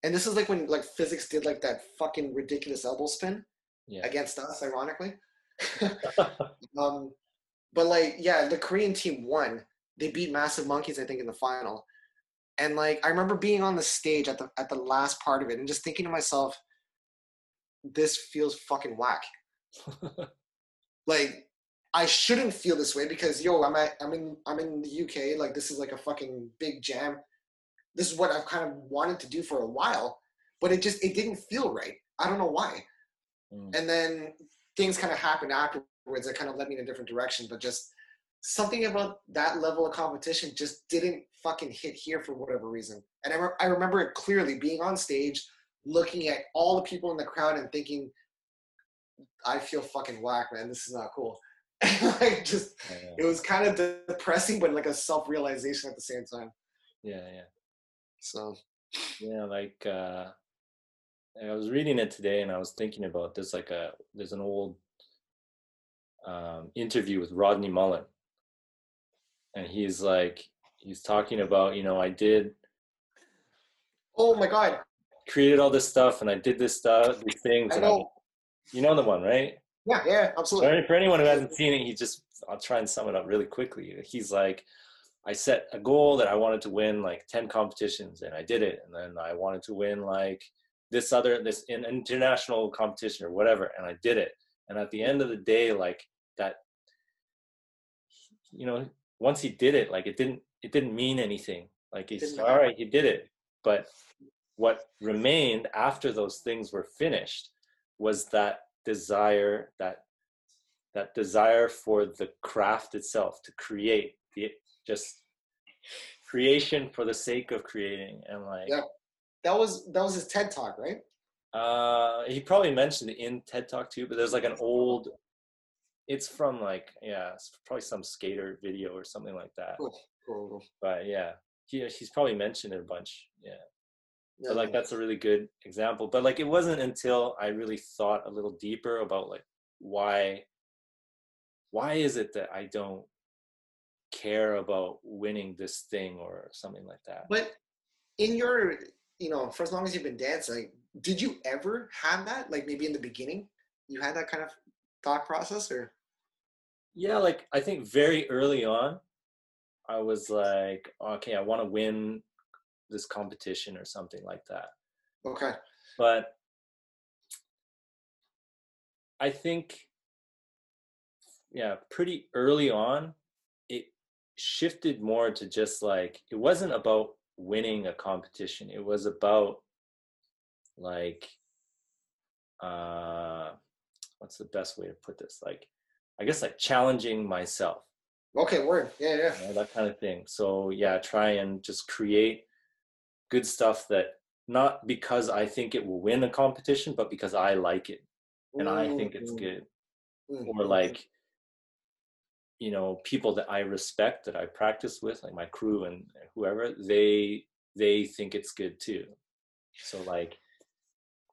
And this is like when like Physicx did like that fucking ridiculous elbow spin yeah. against us, ironically. um, but like, yeah, the Korean team won. They beat Massive Monkeys, I think, in the final. And like, I remember being on the stage at the at the last part of it and just thinking to myself, this feels fucking whack. like, I shouldn't feel this way because yo, I'm at, I'm in I'm in the UK. Like this is like a fucking big jam. This is what I've kind of wanted to do for a while, but it just it didn't feel right. I don't know why. Mm. And then things kind of happened afterwards that kind of led me in a different direction. But just something about that level of competition just didn't fucking hit here for whatever reason. And I, re- I remember it clearly being on stage, looking at all the people in the crowd and thinking, I feel fucking whack, man. This is not cool. like just, it was kind of depressing, but like a self realization at the same time. yeah, yeah. So, Yeah, like uh I was reading it today and I was thinking about this like a there's an old um interview with Rodney Mullen. And he's like he's talking about, you know, I did oh my God. created all this stuff and I did this stuff, these things I and I, you know the one, right? Yeah, yeah, absolutely. for anyone who hasn't seen it, he just I'll try and sum it up really quickly. He's like, I set a goal that I wanted to win like 10 competitions and I did it. And then I wanted to win like this other this in international competition or whatever, and I did it. And at the end of the day, like that, you know, once he did it, like it didn't it didn't mean anything. Like he's all right, he did it. But what remained after those things were finished was that desire that that desire for the craft itself to create the just creation for the sake of creating and like Yeah. That was that was his TED talk, right? uh he probably mentioned it in ted talk too but there's like an old it's from like yeah it's probably some skater video or something like that cool, cool. but yeah he, he's probably mentioned it a bunch yeah But like that's a really good example but like it wasn't until i really thought a little deeper about like why why is it that i don't care about winning this thing or something like that? But in your, you know, for as long as you've been dancing, did you ever have that? Like maybe in the beginning, you had that kind of thought process, or? Yeah like i think very early on i was like okay i want to win this competition or something like that okay, but I think, yeah, pretty early on, it shifted more to just like, it wasn't about winning a competition. It was about like, uh, what's the best way to put this? Like, I guess like challenging myself okay, word, yeah, yeah, you know, that kind of thing. So yeah, try and just create good stuff that not because I think it will win a competition, but because I like it and I think it's Mm, good. Or mm, like, you know, people that I respect that I practice with, like my crew and whoever, they they think it's good too. So like,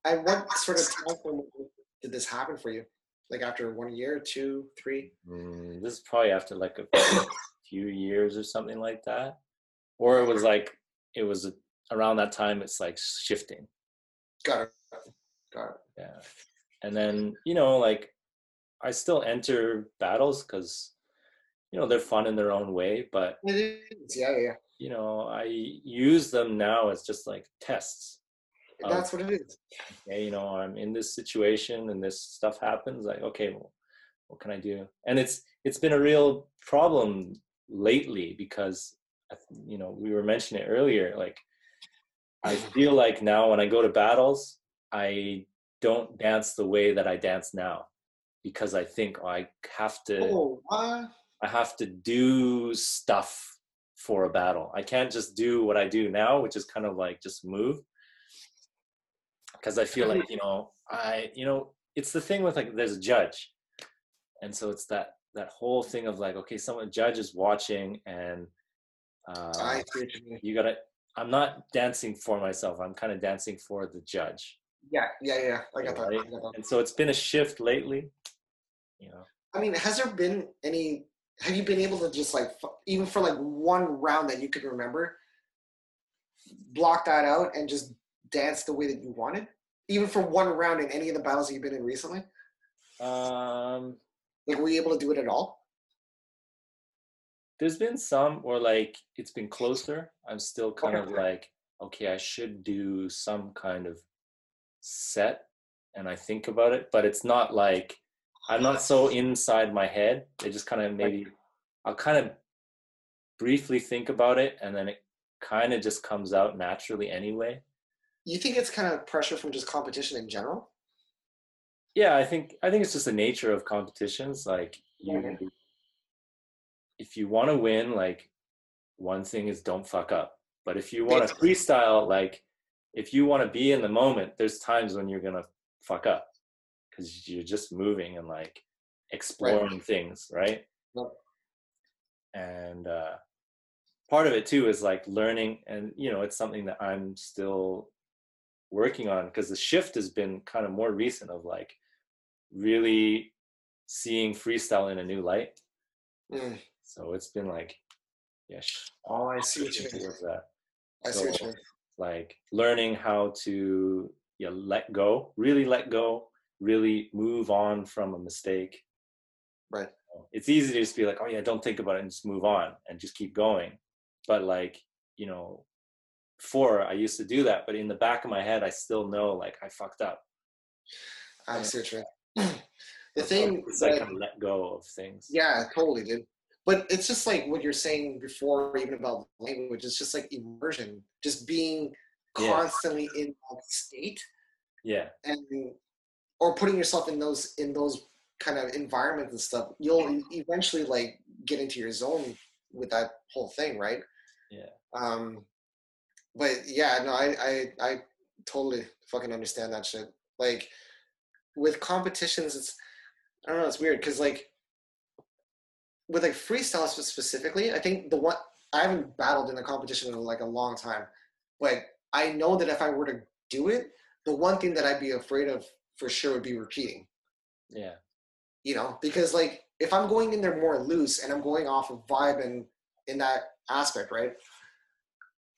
And what sort of time did this happen for you? Like after one year, two, three? mm, this is probably after like a few years or something like that, or it was like it was around that time. It's like shifting. Got it. Got it. yeah and then you know like i still enter battles because you know they're fun in their own way but It is, yeah, yeah. you know i use them now as just like tests yeah. Um, That's what it is. okay you know i'm in this situation and this stuff happens like okay well what can i do and it's it's been a real problem lately because you know we were mentioning it earlier like i feel like now when i go to battles i don't dance the way that i dance now because i think oh, i have to Oh, what? i have to do stuff for a battle i can't just do what i do now which is kind of like just move because i feel like you know i you know it's the thing with like there's a judge and so it's that that whole thing of like okay someone judge is watching and uh, I see what you mean. you gotta i'm not dancing for myself i'm kind of dancing for the judge Yeah, yeah, yeah. I got that. I got that. and so it's been a shift lately you know I mean, has there been any? Have you been able to just like, even for like one round that you could remember, block that out and just dance the way that you wanted? Even for one round in any of the battles that you've been in recently, um like, were you able to do it at all? There's been some where like it's been closer i'm still kind of like okay i should do some kind of set and i think about it but it's not like I'm not so inside my head. it just kind of maybe I'll kind of briefly think about it and then it kind of just comes out naturally anyway. You think it's kind of pressure from just competition in general? Yeah, I think I think it's just the nature of competitions. Like you. If you want to win, like one thing is don't fuck up. But if you want to freestyle, like if you want to be in the moment, there's times when you're gonna fuck up because you're just moving and like exploring things, right? Yep. And uh, part of it too is like learning, and you know, it's something that I'm still working on because the shift has been kind of more recent of like really seeing freestyle in a new light. Mm. So it's been like, yeah, Oh, I see what you pushing mean. towards that. I see what you mean. Like learning how to yeah let go, really let go, really move on from a mistake. Right. It's easy to just be like, oh yeah, don't think about it and just move on and just keep going. But like, you know, before I used to do that, but in the back of my head, I still know like I fucked up. I see what you mean. The So thing it's like kind of let go of things. Yeah, totally, dude. But it's just like what you're saying before, even about language. It's just like immersion, just being Yeah. constantly in that state, Yeah. and or putting yourself in those in those kind of environments and stuff. You'll eventually like get into your zone with that whole thing, right? Yeah. Um, but yeah, no, I I I totally fucking understand that shit. Like with competitions, it's I don't know, it's weird because like with like freestyle specifically, I think the one I haven't battled in a competition in like a long time, but I know that if I were to do it, the one thing that I'd be afraid of for sure would be repeating. Yeah. You know, because like if I'm going in there more loose and I'm going off of vibe and in that aspect, right?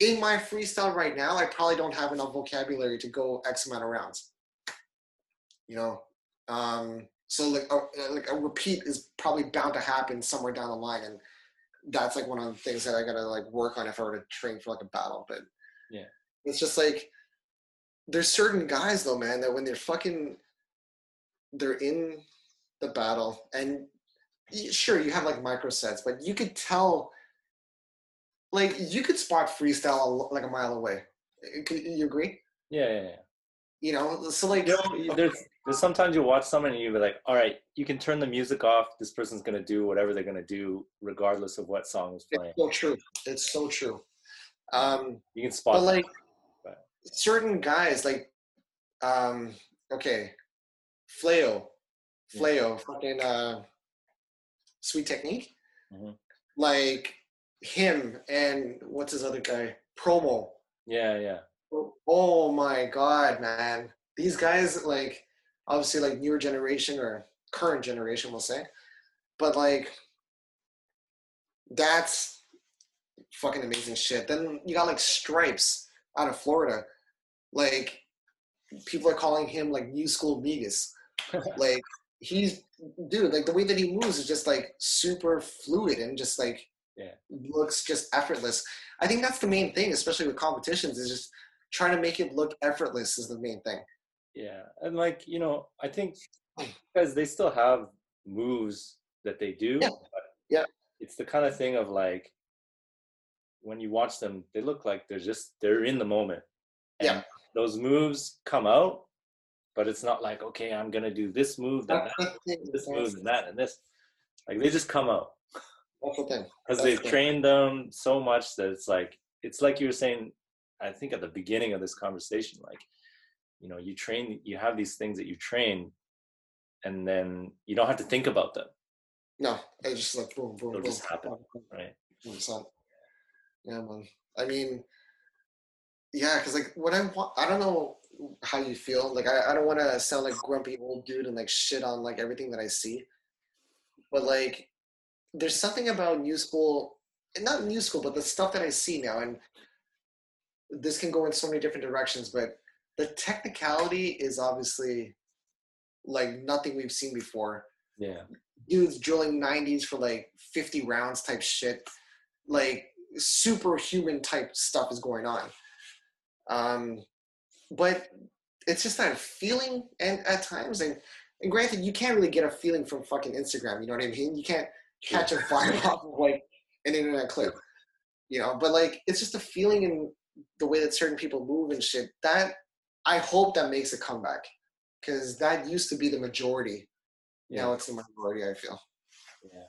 In my freestyle right now, I probably don't have enough vocabulary to go X amount of rounds. You know, um, so like a, like a repeat is probably bound to happen somewhere down the line, and that's like one of the things that I gotta like work on if I were to train for like a battle. But Yeah. it's just like there's certain guys though, man, that when they're fucking they're in the battle and sure you have like micro sets, but you could tell like you could spot freestyle like a mile away. You agree? Yeah. Yeah. yeah. You know, so like know, there's, there's sometimes you watch someone and you be like, all right, you can turn the music off. This person's gonna do whatever they're gonna do, regardless of what song is playing. it's so true. It's so true. Um, You can spot. but like Right. certain guys like um okay Fleo Fleo fucking uh sweet technique Mhm. like him and what's his other guy promo yeah, yeah, oh my god man these guys like obviously like newer generation or current generation we'll say. But like that's fucking amazing shit. Then you got like stripes out of florida. Like people are calling him like new school Migas. like he's dude like the way that he moves is just like super fluid and just like Yeah. looks just effortless. I think that's the main thing especially with competitions is just trying to make it look effortless is the main thing yeah. And like you know, I think because they still have moves that they do. Yeah. But Yeah. It's the kind of thing of like when you watch them, they look like they're just they're in the moment. And Yeah. Those moves come out, but it's not like okay, I'm gonna do this move, then that, this move, and that, and this. Like they just come out. that's the thing because they've the- trained them so much that it's like it's like you were saying i think at the beginning of this conversation like you know you train you have these things that you train and then you don't have to think about them no it's just like boom boom It'll boom just happen. right 100%. yeah man i mean yeah because like what i i don't know how you feel like i, I don't want to sound like grumpy old dude and like shit on like everything that i see but like there's something about new school not new school but the stuff that i see now and this can go in so many different directions but the technicality is obviously like nothing we've seen before yeah dudes drilling 90s for like 50 rounds type shit like superhuman type stuff is going on um but it's just that feeling and at times and and granted, you can't really get a feeling from fucking Instagram. You know what I mean? You can't catch a vibe off of like an internet clip. You know, but like it's just a feeling in the way that certain people move and shit. That I hope that makes a comeback because that used to be the majority. Yeah. Now it's the minority. I feel. Yeah.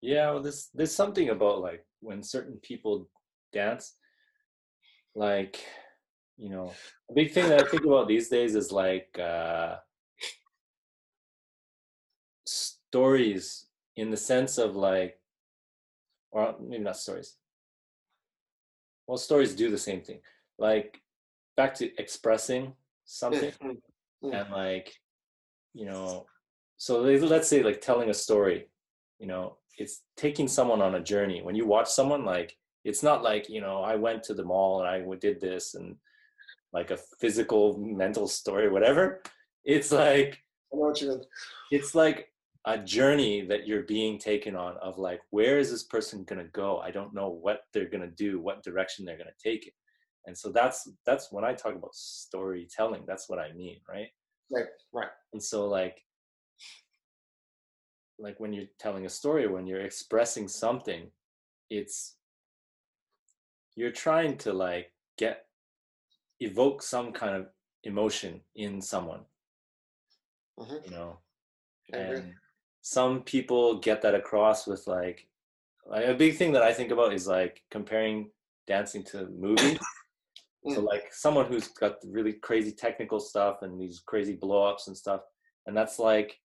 Yeah, well there's there's something about like when certain people dance, like, you know, a big thing that I think about these days is like uh stories in the sense of like or maybe not stories. Well, stories do the same thing. Like back to expressing something Mm. and like you know so let's say like telling a story you know it's taking someone on a journey. When you watch someone like it's not like you know i went to the mall and i did this and like a physical mental story whatever. It's like I know what you mean. it's like a journey that you're being taken on of like where is this person going to go? I don't know what they're going to do what direction they're going to take it and so that's that's when i talk about storytelling that's what i mean right? Right, right. and so like like when you're telling a story when you're expressing something it's you're trying to like get evoke some kind of emotion in someone. Mhm. you know? And some people get that across with like like a big thing that i think about is like comparing dancing to movies so Mm. like someone who's got really crazy technical stuff and these crazy blow-ups and stuff and that's like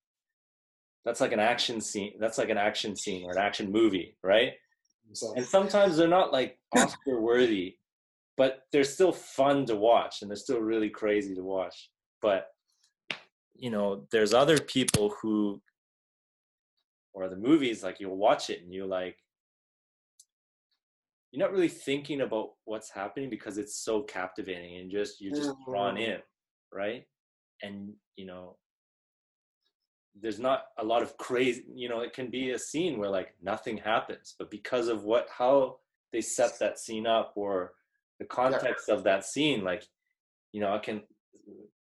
that's like an action scene that's like an action scene or an action movie right So and sometimes they're not like oscar worthy but they're still fun to watch and they're still really crazy to watch but you know there's other people who or the movies like you'll watch it and you like you're not really thinking about what's happening because it's so captivating and just you're just drawn Mhm. in right? And you know there's not a lot of crazy you know it can be a scene where like nothing happens but because of what how they set that scene up or the context of that scene like you know it can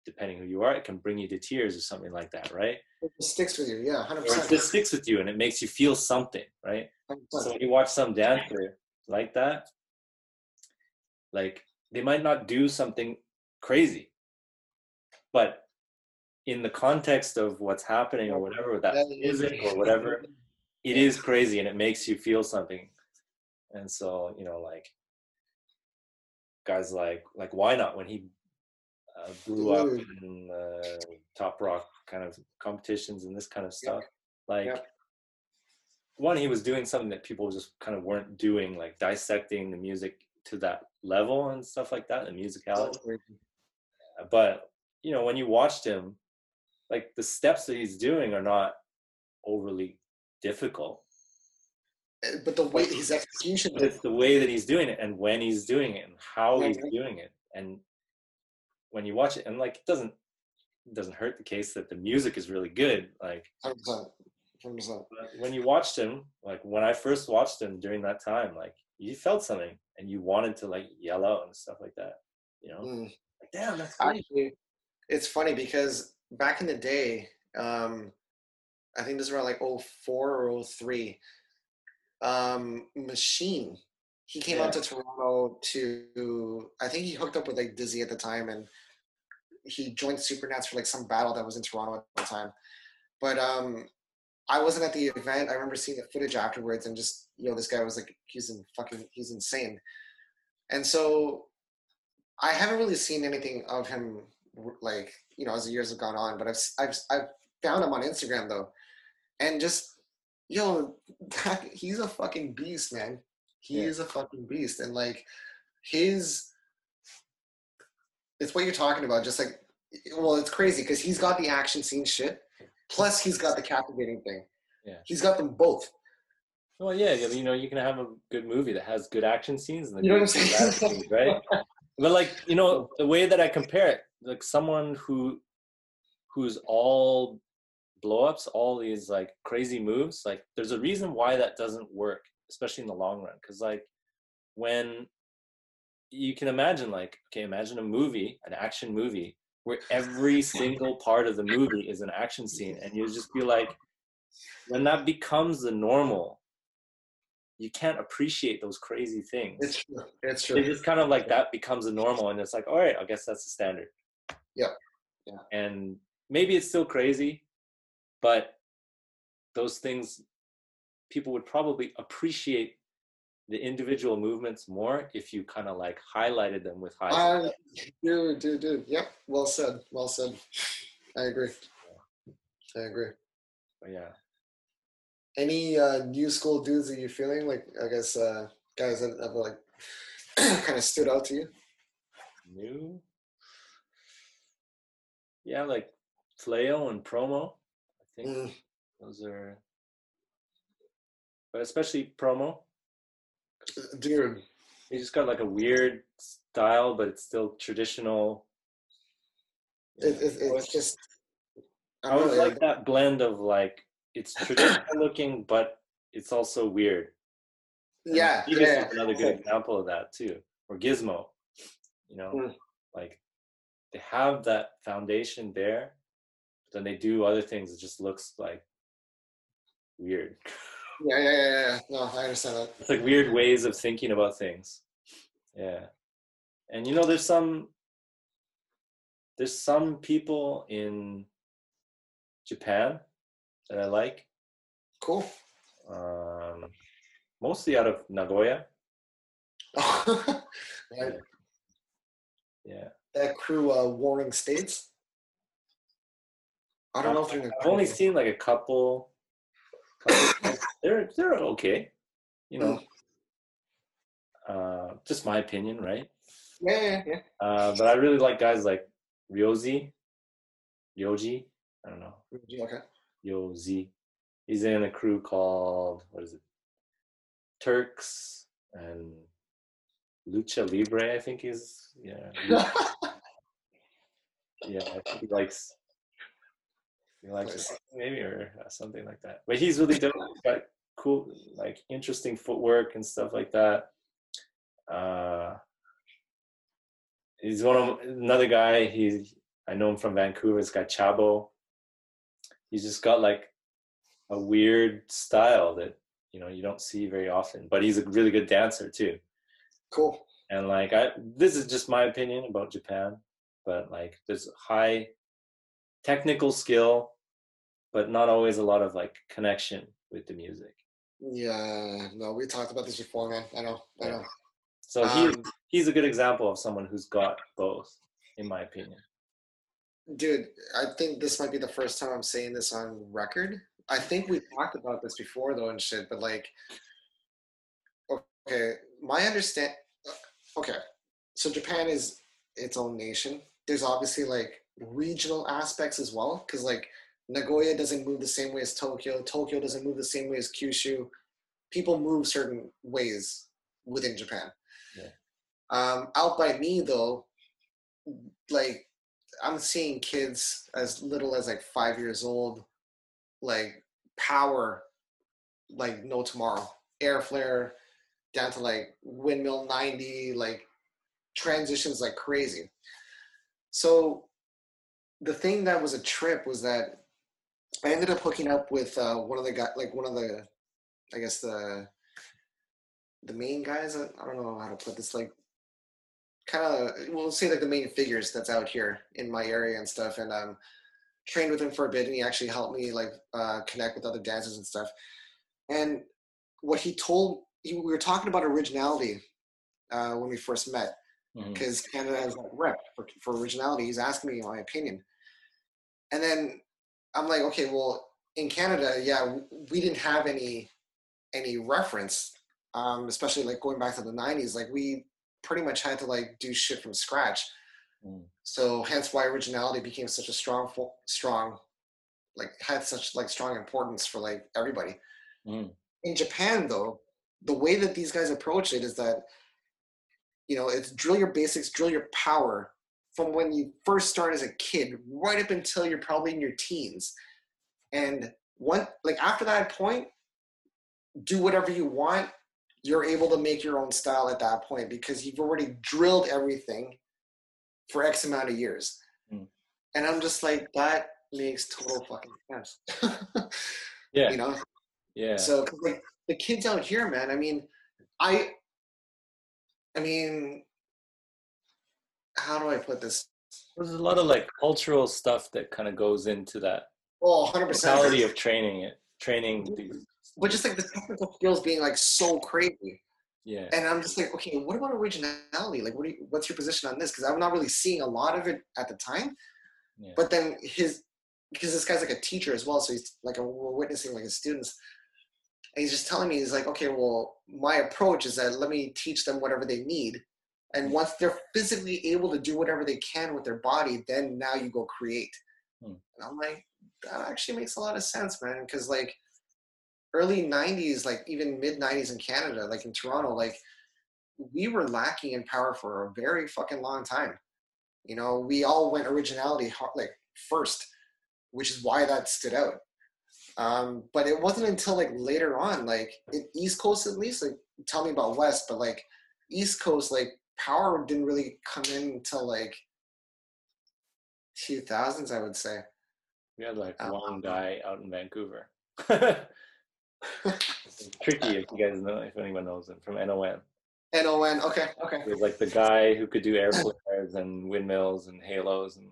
depending who you are it can bring you to tears or something like that right? It sticks with you. Yeah, hundred or it just sticks with you and it makes you feel something right? So when you watch some dancer like that, like they might not do something crazy, but in the context of what's happening or whatever that music or whatever, it is crazy and it makes you feel something. And so, you know, like guys like like Ynot? When he uh, blew up in uh, top rock kind of competitions and this kind of stuff, like Yep. One he was doing something that people just kind of weren't doing like dissecting the music to that level and stuff like that the musicality. But you know when you watched him like the steps that he's doing are not overly difficult. Uh, But the way his execution, but it's the way that he's doing it and when he's doing it and how he's doing it. And when you watch it and like it doesn't it doesn't hurt the case that the music is really good like But when you watched him, like when I first watched him during that time, like you felt something and you wanted to like yell out and stuff like that. You know, Mm. like damn, that's great. Actually, it's funny because back in the day, um, I think this is around like 04 or 03, um, Machine, he came out to Toronto to, I think he hooked up with like Dizzy at the time and he joined Supernats for like some battle that was in Toronto at the time. But um, I wasn't at the event. I remember seeing the footage afterwards and just, you know, this guy was like, he's in fucking, he's insane. And so I haven't really seen anything of him like you know as the years have gone on, but I've I've I've found him on Instagram though, and just yo, that, he's a fucking beast, man. He Yeah. is a fucking beast, and like his, it's what you're talking about. Just like, well, it's crazy because he's got the action scene shit, plus he's got the captivating thing. Yeah. he's got them both. Well, yeah, you you know, you can have a good movie that has good action scenes and the You know what I'm saying? scenes, right? But like, you know, the way that I compare it, like someone who who's all blowups, all these like crazy moves, like there's a reason why that doesn't work, especially in the long run. Cause like when you can imagine like, okay, imagine a movie, an action movie, where every single part of the movie is an action scene and you just feel like when that becomes the normal you can't appreciate those crazy things It's true. It's it's true. just kind of like that becomes a normal and it's like all right i guess that's the standard Yeah. Yeah. and maybe it's still crazy but those things people would probably appreciate the individual movements more if you kind of like highlighted them with high Uh, dude, dude, dude. Yep. Well said. Well said. I agree. I agree. but yeah Any uh, new school dudes that you're feeling like? I guess uh, guys that have like kind of stood out to you. new yeah like fleo and promo i think Mm, those are but especially promo dude, He just got like a weird style, but it's still traditional. it, it, it's just. I always know, like that blend of like it's traditional looking, but it's also weird. Yeah, yeah. another good example of that too. Or Gizmo, you know, Mm. like they have that foundation there, but then they do other things. It just looks like weird. Yeah, yeah, yeah, yeah. No, I understand that. it's like weird ways of thinking about things yeah and you know there's some there's some people in japan that i like Cool. um mostly out of nagoya right. yeah That crew, uh, Warring States. I don't know if they're. I've only seen like a couple they're they're okay you know uh just my opinion right Yeah, yeah, yeah. uh but i really like guys like ryozi ryoji i don't know Okay. Yo He's in a crew called what is it? Turks and Lucha Libre, I think is yeah. Yeah, I think he likes he it, maybe or uh, something like that. But he's really dope. He's got cool, like interesting footwork and stuff like that. Uh, he's one of another guy. He's I know him from Vancouver. He's got Chabo. He's just got like a weird style that you know you don't see very often. But he's a really good dancer too. Cool. And like I, this is just my opinion about Japan. But like there's high technical skill, but not always a lot of like connection with the music. Yeah, no, we talked about this before, man. I know, I know. So he Um, he's a good example of someone who's got both, in my opinion. Dude, I think this might be the first time I'm saying this on record. I think we talked about this before, though, and shit, but like, okay, my understand. Okay, so Japan is its own nation. There's obviously like regional aspects as well, because like Nagoya doesn't move the same way as Tokyo. Tokyo doesn't move the same way as Kyushu. People move certain ways within Japan. Yeah. Um, out by me though, like I'm seeing kids as little as like five years old, like power, like no tomorrow, air flare, down to like windmill 90, like transitions like crazy. So the thing that was a trip was that I ended up hooking up with uh, one of the guys, like one of the, I guess the, the main guys. I I don't know how to put this. Like, kind of, we'll say like the main figures that's out here in my area and stuff. And um, trained with him for a bit, and he actually helped me like uh, connect with other dancers and stuff. And what he told, he, we were talking about originality uh, when we first met because Canada has that rep for, for originality. He's asking me my opinion. And then I'm like, okay, well, in Canada, yeah, we didn't have any any reference, um, especially like going back to the '90s. Like we pretty much had to like do shit from scratch. Mm. So hence why originality became such a strong, strong, like had such like strong importance for like everybody. Mm. In Japan, though, the way that these guys approach it is that you know it's drill your basics, drill your power from when you first start as a kid right up until you're probably in your teens and one like after that point do whatever you want you're able to make your own style at that point because you've already drilled everything for x amount of years Mm. and I'm just like that makes total fucking sense. Yeah. you know. Yeah. So like the kids out here, man. I mean, I. I mean, how do I put this? There's a lot of like cultural stuff that kind of goes into that Oh, 100 mentality percent. of training it, training. Mm-hmm. these- But just like the technical skills being like so crazy. Yeah. and I'm just like, okay, what about originality? Like, what do you, what's your position on this? Because I'm not really seeing a lot of it at the time. Yeah. But then his, because this guy's like a teacher as well, so he's like a, we're witnessing like his students, and he's just telling me he's like, okay, well, my approach is that let me teach them whatever they need, and once they're physically able to do whatever they can with their body, then now you go create. Hmm. And I'm like, that actually makes a lot of sense, man, because like early 90s like even mid 90s in canada like in toronto like we were lacking in power for a very fucking long time you know we all went originality like first which is why that stood out um, but it wasn't until like later on like in east coast at least like tell me about west but like east coast like power didn't really come in until like 2000s i would say We had like Um, one guy out in Vancouver. Tricky if you guys know if anyone knows him from NON. non okay okay He was like the guy who could do air flares and windmills and halos and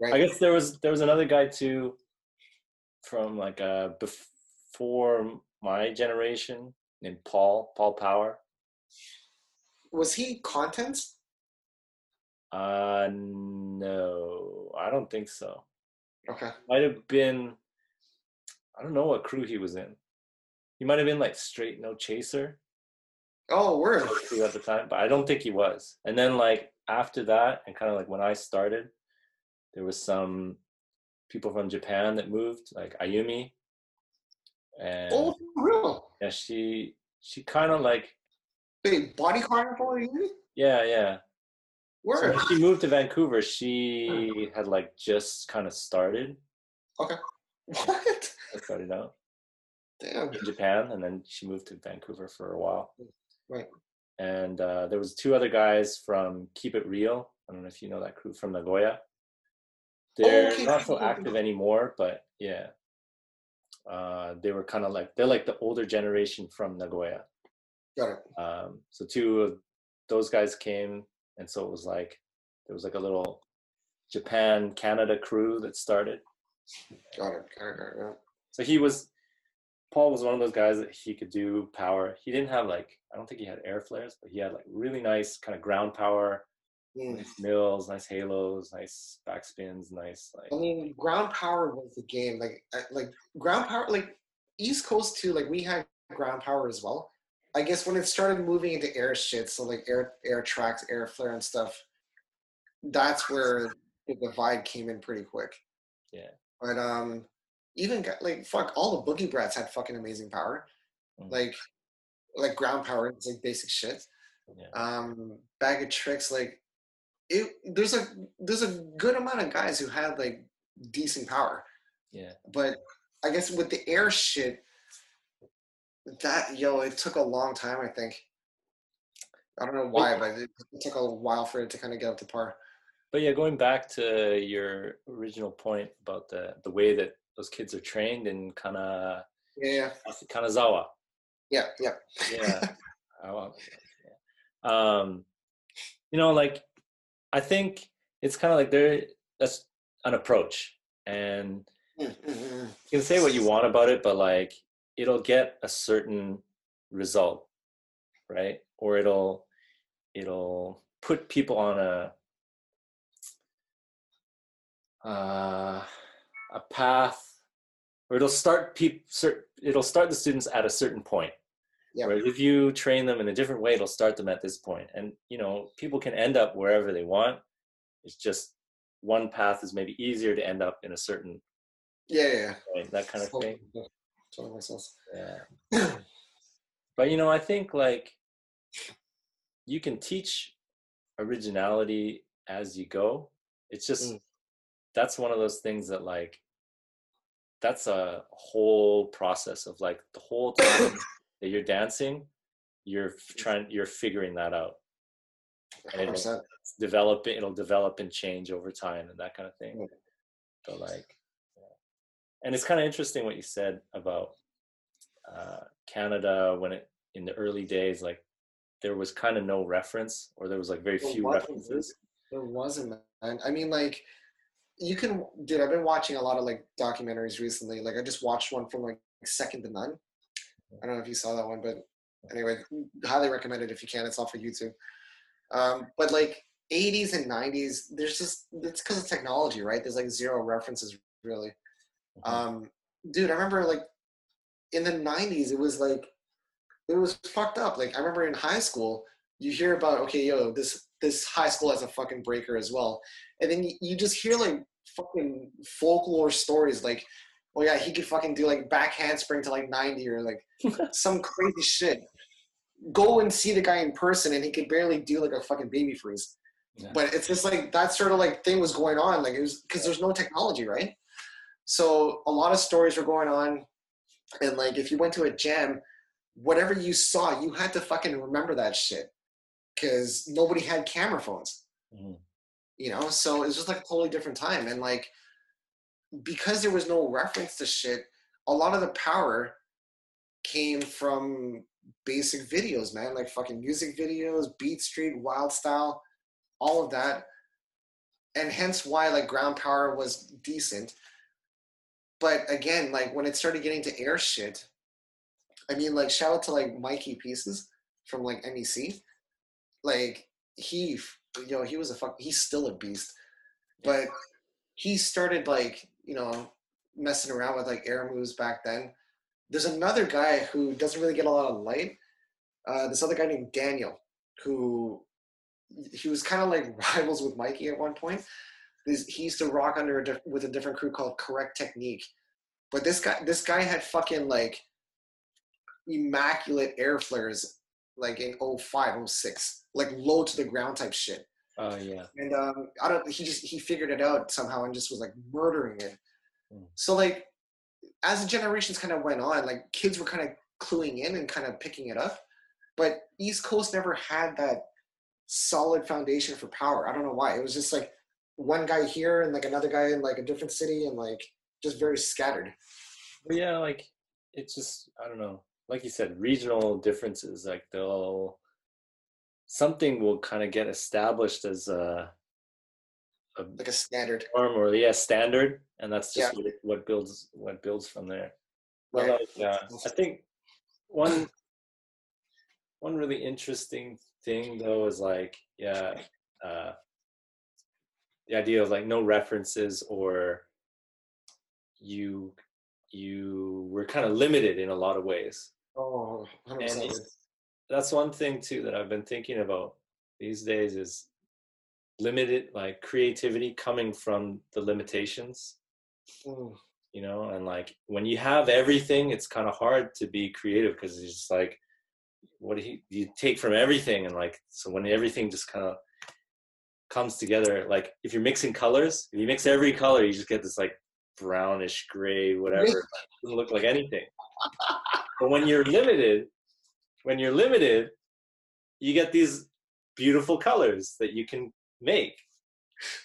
right I guess there was there was another guy too from like uh before my generation named Paul Paul Power. Was he contents Uh no, I don't think so. okay Might have been I don't know what crew he was in. He might have been like straight no chaser oh word at the time, but I don't think he was. And then like after that and kind of like when I started, there was some people from Japan that moved, like Ayumi. And oh for real yeah, she she kind of like Wait, body carnival? Yeah, yeah. So when she moved to Vancouver, she had like just kind of started. Okay. What? Started out Damn. in Japan, and then she moved to Vancouver for a while. Right. And uh, there was two other guys from Keep It Real. I don't know if you know that crew from Nagoya. They're okay. not so active anymore, but yeah, uh, they were kind of like they're like the older generation from Nagoya. Got it. Um, so two of those guys came, and so it was like there was like a little Japan Canada crew that started. Got it. Got it. Got it. It. So he was Paul was one of those guys that he could do power. He didn't have like I don't think he had air flares, but he had like really nice kind of ground power, Mm. nice mills, nice halos, nice backspins, nice like. I mean, ground power was the game. Like, like ground power, like East Coast too. Like we had ground power as well. I guess when it started moving into air shit, so like air air tracks, air flare, and stuff. That's where the divide came in pretty quick. Yeah. But um, even got, like fuck, all the boogie brats had fucking amazing power. Mm. Like, like ground power. It's like basic shit. yeah. um bag of tricks like it there's a there's a good amount of guys who had like decent power yeah. but i guess with the air shit that yo it took a long time i think i don't know why but it, it took a while for it to kind of get up to par But yeah, going back to your original point about the the way that those kids are trained in Kana yeah Kanazawa. yeah yeah Yeah. Yeah. Um, you know, like I think it's kind of like there. That's an approach, and Mm, mm, mm. you can say what you want about it, but like it'll get a certain result, right? Or it'll it'll put people on a uh, a path, or it'll start people. It'll start the students at a certain point. Yeah. Whereas if you train them in a different way, it'll start them at this point. And you know, people can end up wherever they want. It's just one path is maybe easier to end up in a certain yeah yeah, yeah. point, that kind of thing. Totally- totally makes sense. Yeah. but you know, I think like you can teach originality as you go. It's just Mm. that's one of those things that like that's a whole process of like the whole time that you're dancing, you're trying you're figuring that out. And it'll develop it'll develop and change over time and that kind of thing. Mm. but like. And it's kind of interesting what you said about uh, Canada when it in the early days, like there was kind of no reference, or there was like very There few references. There wasn't, man. I mean, like, you can, dude. I've been watching a lot of like documentaries recently. Like, I just watched one from like Second to None. I don't know if you saw that one, but anyway, highly recommend it if you can. It's all for YouTube. Um, but like 80s and 90s, there's just it's because of technology, right? There's like zero references really. Mhm. Um, dude, I remember like in the 90s, it was like it was fucked up. Like I remember in high school, you hear about okay, yo, this this high school has a fucking breaker as well, and then you, you just hear like fucking folklore stories like. Oh yeah, he could fucking do like back handspring to like 90 or like some crazy shit. Go and see the guy in person and he could barely do like a fucking baby freeze. Yeah. But it's just like that sort of like thing was going on. Like it was because there's no technology, right? So a lot of stories were going on. And like if you went to a jam, whatever you saw, you had to fucking remember that shit. Cause nobody had camera phones. Mhm. You know, so it's just like a totally different time. And like because there was no reference to shit, a lot of the power came from basic videos, man, like fucking music videos, Beat Street, Wild Style, all of that. And hence why like ground power was decent. But again, like when it started getting to air shit, I mean like shout out to like Mikey Pieces from like MEC. Like he you know, he was a fuck he's still a beast. But he started like, you know, messing around with like air moves back then. There's another guy who doesn't really get a lot of light. Uh, this other guy named Daniel, who he was kind of like rivals with Mikey at one point. This, he used to rock under a diff- with a different crew called Correct Technique, but this guy this guy had fucking like immaculate air flares like in 05, 06, like low to the ground type shit. Oh yeah. And um, I don't. He just he figured it out somehow and just was like murdering it. Mm. So like, as the generations kind of went on, like kids were kind of cluing in and kind of picking it up, but East Coast never had that solid foundation for power. I don't know why. It was just like one guy here and like another guy in like a different city and like just very scattered. But yeah, like it's just I don't know. Like you said, regional differences. Like they'll something will kind of get established as a, a Like a standard. norm or yeah standard, and that's just Yeah. what, what builds what builds from there. Right. Uh, I think one one really interesting thing though is like yeah uh, the idea of like no references or you you were kind of limited in a lot of ways. Oh, that's one thing too that i've been thinking about these days is limited like creativity coming from the limitations. Mm, you know and like when you have everything it's kind of hard to be creative because it's just like what do you, you take from everything and like so when everything just kind of comes together like if you're mixing colors if you mix every color you just get this like brownish gray whatever it doesn't look like anything but when you're limited when you're limited you get these beautiful colors that you can make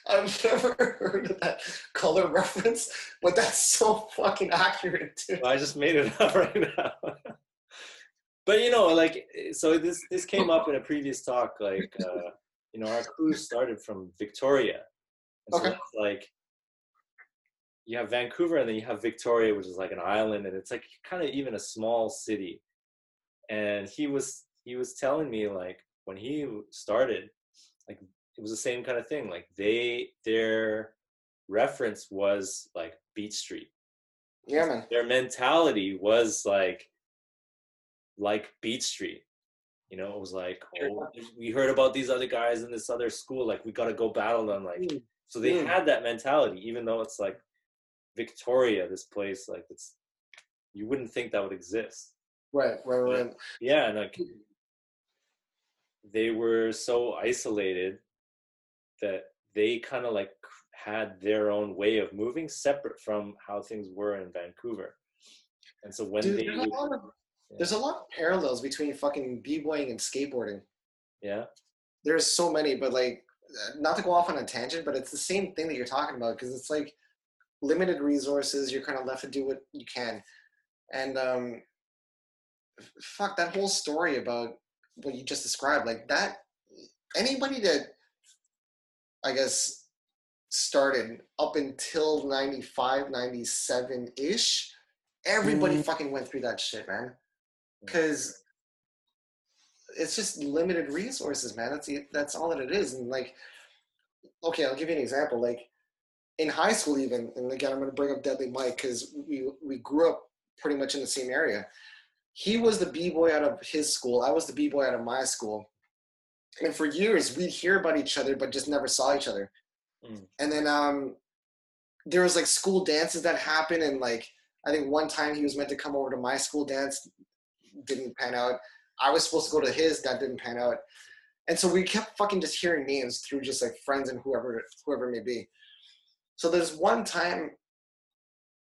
I've never heard of that color reference, but that's so fucking accurate too. I just made it up right now. but you know, like, so this this came up in a previous talk. Like, uh, you know, our cruise started from Victoria. And so Okay. that's like, you have Vancouver, and then you have Victoria, which is like an island, and it's like kind of even a small city. And he was he was telling me like when he started, like it was the same kind of thing. Like they their reference was like Beat Street Yeah, man. their mentality was like like Beat Street. You know, it was like, oh, we heard about these other guys in this other school. Like, we got to go battle them. Like, Mm, so they mm. had that mentality, even though it's like Victoria, this place, like it's you wouldn't think that would exist. Right, right, right. Yeah, and like they were so isolated that they kind of like had their own way of moving separate from how things were in Vancouver. And so when Dude, they there's, a lot of, there's a lot of parallels between fucking b-boying and skateboarding. yeah, There's so many, but like, uh, not to go off on a tangent, but it's the same thing that you're talking about because it's like limited resources. You're kind of left to do what you can, and um, fuck that whole story about what you just described. Like that, anybody that I guess started up until 95, 97 ish, everybody Mm. fucking went through that shit, man. Because it's just limited resources, man. That's that's all that it is. And like, okay, I'll give you an example. Like in high school, even, and again, I'm going to bring up Deadly Mike because we we grew up pretty much in the same area. He was the b boy out of his school. I was the b boy out of my school. And for years, we'd hear about each other, but just never saw each other. Mm. And then um, there was like school dances that happened, and like I think one time he was meant to come over to my school dance, didn't pan out. I was supposed to go to his, that didn't pan out. And so we kept fucking just hearing names through just like friends and whoever whoever may be. So there's one time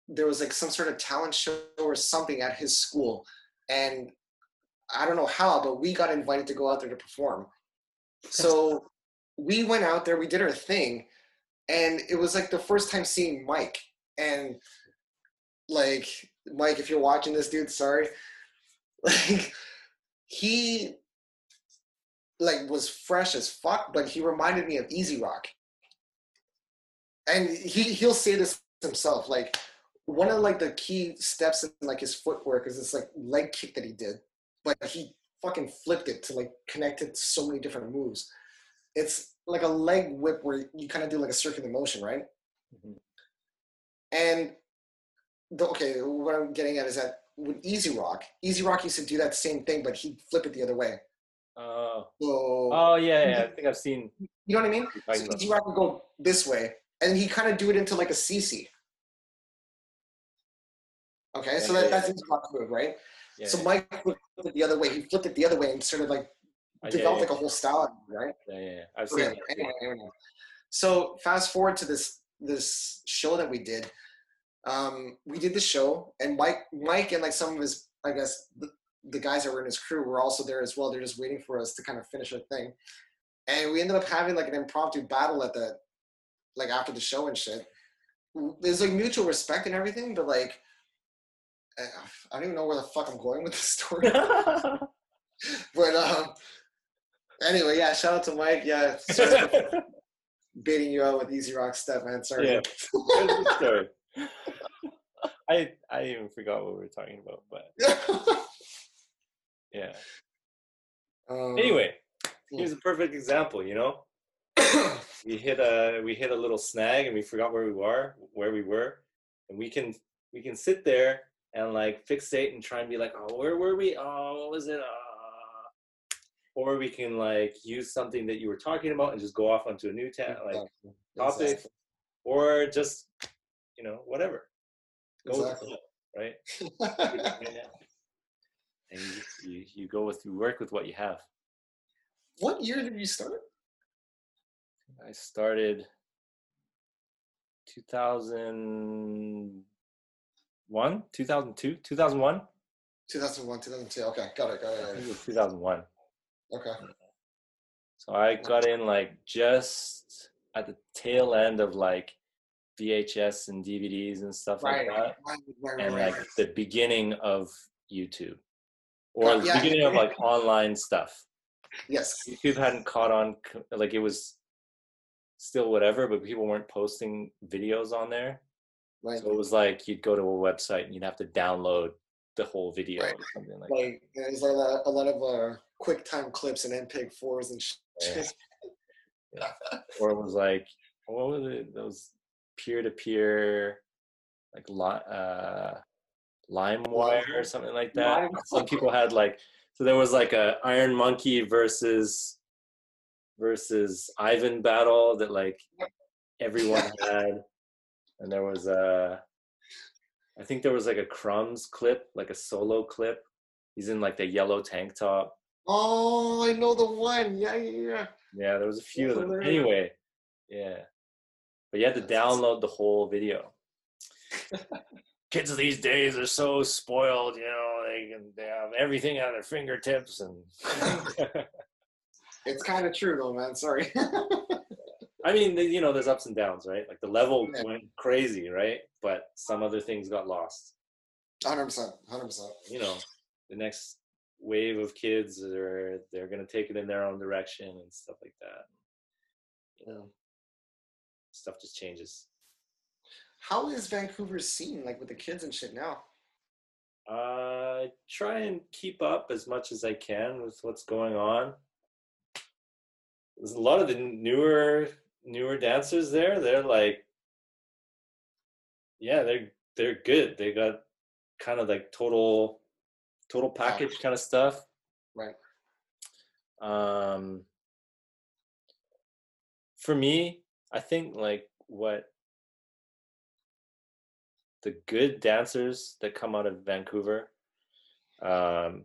there was like some sort of talent show or something at his school, and I don't know how, but we got invited to go out there to perform. So we went out there, we did our thing, and it was like the first time seeing Mike. And like Mike, if you're watching this, dude, sorry. Like he like was fresh as fuck, but he reminded me of Easy Rock. And he he'll say this himself, like one of like the key steps in like his footwork is this like leg kick that he did, but he fucking flipped it to like connect it to so many different moves. It's like a leg whip where you kind of do like a circular motion, right? Mhm. And the, okay, what I'm getting at is that with Easy Rock, Easy Rock used to do that same thing, but he'd flip it the other way. Oh, So oh yeah, yeah. I think I've seen. you know what I mean? you're So Easy Rock would go this way, and he kind of do it into like a CC. Okay, so that, yeah, that's Easy Rock move, right? Yeah, so Mike flipped it the other way. He flipped it the other way and sort of like developed yeah, like a whole style, out of it, right? yeah, yeah, yeah. I've seen. Okay, yeah. anyway, anyway. So fast forward to this this show that we did. Um, we did the show, and Mike, Mike, and like some of his, I guess, the, the guys that were in his crew were also there as well. They're just waiting for us to kind of finish our thing, and we ended up having like an impromptu battle at the, like after the show and shit. There's like mutual respect and everything, but like, I don't even know where the fuck I'm going with this story. but um, anyway, yeah. Shout out to Mike. Yeah, sorry for baiting you out with Easy Rock stuff, man. Sorry. Yeah. I I even forgot what we were talking about, but yeah. um, Anyway, yeah. here's a perfect example. You know, we hit a we hit a little snag and we forgot where we were, where we were, and we can we can sit there and like fixate and try and be like, oh, where were we? Oh, what was it? Uh, or we can like use something that you were talking about and just go off onto a new ta- like Exactly. topic, Exactly. or just you know whatever. Go Exactly. with the flow, right? and you, you you go with you work with what you have. what year did you start? I started 2001, 2002, 2001. 2001, 2002. Okay, got it, got it. I Got it it. was 2001. Okay. So I got in like just at the tail end of like VHS and DVDs and stuff Right. like that, Right, right, and like the beginning of YouTube, or Uh, the yeah. beginning of like online stuff. Yes. YouTube hadn't caught on, like it was still whatever, but people weren't posting videos on there. Right. So it was like you'd go to a website and you'd have to download the whole video Right. or something like Like there's a lot, a lot of uh, QuickTime clips and MPEG fours and shit. that. Yeah. Or it was like what was it? Those peer to peer like li- uh LimeWire or something like that. Lime- Some people had like so there was like a Iron Monkey versus versus Ivan battle that like everyone had, and there was a I think there was like a Crumbs clip, like a solo clip. He's in like the yellow tank top. Oh, I know the one. Yeah, yeah, yeah. Yeah, there was a few of them. Anyway, yeah. But you had to download the whole video. Kids these days are so spoiled, you know, they can they have everything at their fingertips and It's kind of true though, man. Sorry. I mean, you know, there's ups and downs, right? Like the level Yeah. went crazy, right? But some other things got lost. Hundred percent, hundred percent. You know, the next wave of kids are they're gonna take it in their own direction and stuff like that. You know, stuff just changes. How is Vancouver's scene like with the kids and shit now? I try and keep up as much as I can with what's going on. There's a lot of the newer newer dancers there. They're like, yeah, they're they're good. They got kind of like total total package kind of stuff. Right. Um, for me, I think like what the good dancers that come out of Vancouver, um,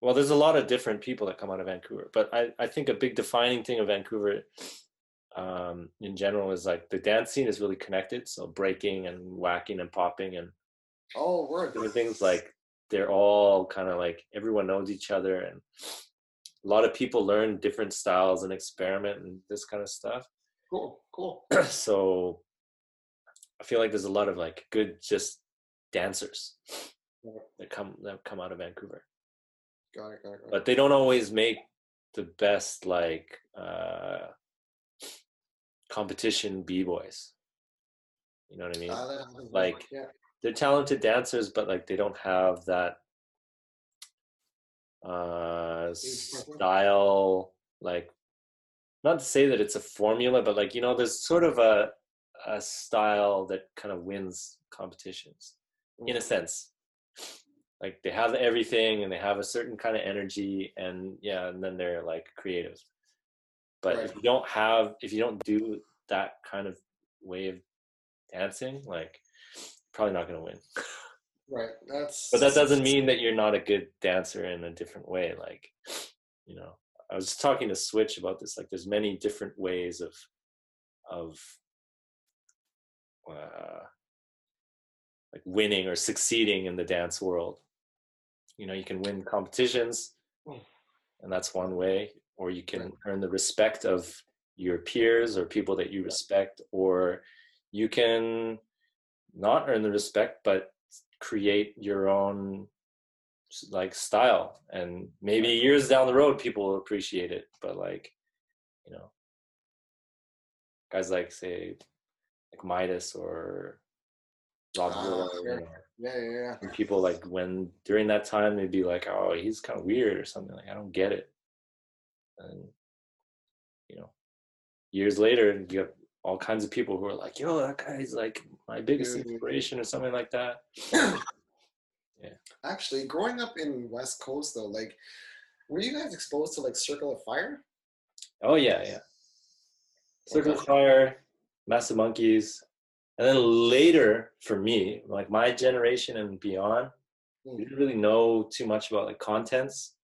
well, there's a lot of different people that come out of Vancouver, but I, I think a big defining thing of Vancouver um, in general is like the dance scene is really connected. So breaking and waacking and popping and Oh, word. things like they're all kind of like everyone knows each other and a lot of people learn different styles and experiment and this kind of stuff Cool, cool. so i feel like there's a lot of like good just dancers that come that come out of vancouver Got it, got it, got it. but they don't always make the best like uh competition b-boys you know what i mean happens like- yeah. they're talented dancers, but like they don't have that uh style. Like, not to say that it's a formula, but like you know, there's sort of a a style that kind of wins competitions in a sense. Like they have everything and they have a certain kind of energy, and yeah, and then they're like creative. But if you don't have, if you don't do that kind of way of dancing, like probably not going to win. Right. That's. But that doesn't mean that you're not a good dancer in a different way. Like, you know, I was talking to Switch about this. Like, there's many different ways of of uh, like winning or succeeding in the dance world. You know, you can win competitions, Hmm. and that's one way, or you can earn the respect of your peers or people that you respect, or you can not earn the respect but create your own like style and maybe years down the road people will appreciate it but like you know guys like say like midas or Ah, sure. you know, Yeah, yeah, yeah. and people like when during that time they'd be like oh he's kind of weird or something like i don't get it and you know years later you have all kinds of people who are like yo that guy's like my biggest Dude. inspiration or something like that yeah. Actually, growing up in West Coast though, like, were you guys exposed to like Circle of Fire? Oh yeah, yeah. Circle of Fire, Massive Monkeys, and then later for me, like my generation and beyond, Hmm. we didn't really know too much about like contents.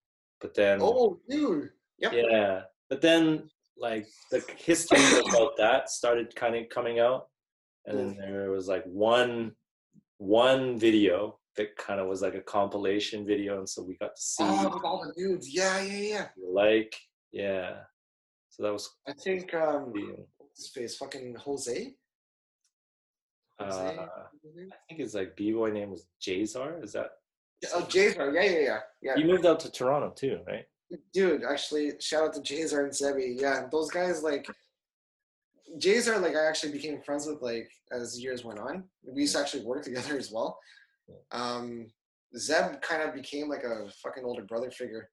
But then, Oh, dude. Yep. yeah, but then like the history about that started kind of coming out, and then there was like one one video that kind of was like a compilation video, and so we got to see Oh, with all the dudes. Yeah, yeah, yeah. like yeah. So that was I think um, his face, fucking Jose. Jose? uh, I think his like b-boy name was Jazar. Is that oh, Jazar. Yeah, yeah, yeah, yeah. he moved out to Toronto too, right? Dude, actually, shout out to Jazar and Zebi. Yeah, those guys like Jazar. Like, I actually became friends with like as years went on. We used to actually work together as well. Um, Zeb kind of became like a fucking older brother figure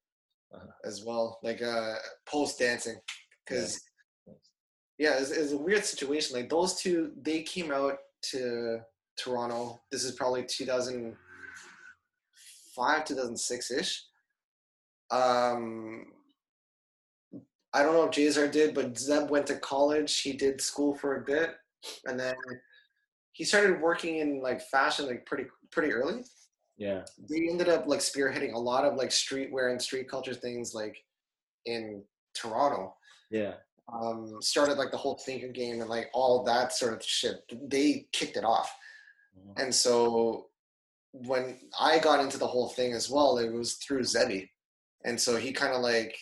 Uh-huh. as well, like uh post dancing, because Yeah. yeah, it's, it's a weird situation. Like those two, they came out to Toronto. This is probably 2005, 2006 ish. Um, I don't know if Jazar did, but Zeb went to college. He did school for a bit, and then he started working in like fashion like pretty pretty early. Yeah, They ended up like spearheading a lot of like streetwear and street culture things like in Toronto yeah, um, started like the whole thinker game and like all that sort of shit. They kicked it off. Mhm. And so when I got into the whole thing as well, it was through Zebi. And so he kind of like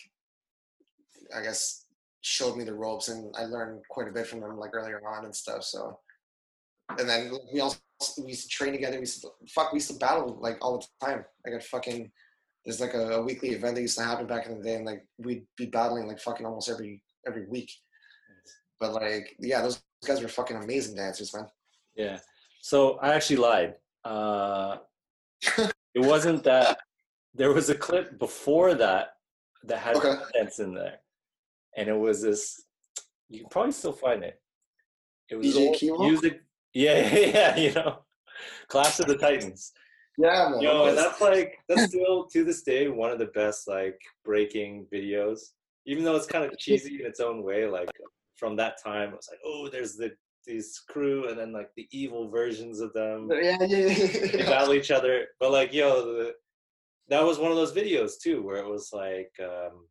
I guess showed me the ropes and I learned quite a bit from them like earlier on and stuff. So and then we also we used to train together. We used to fuck. We used to battle like all the time. I got fucking. There's like a, a, weekly event that used to happen back in the day, and like we'd be battling like fucking almost every every week. But like, yeah, those guys were fucking amazing dancers, man. Yeah. So I actually lied. Uh, it wasn't that. There was a clip before that that had okay. dance in there, and it was this. You can probably still find it. It was music yeah, yeah, yeah. you know, Clash of the Titans. Yeah, man. Yo, and that's like that's still to this day one of the best like breaking videos. Even though it's kind of cheesy in its own way, like from that time, it was like, oh, there's the these crew, and then like the evil versions of them. Yeah, yeah, yeah. they battle each other, but like, yo, the, that was one of those videos too, where it was like, um,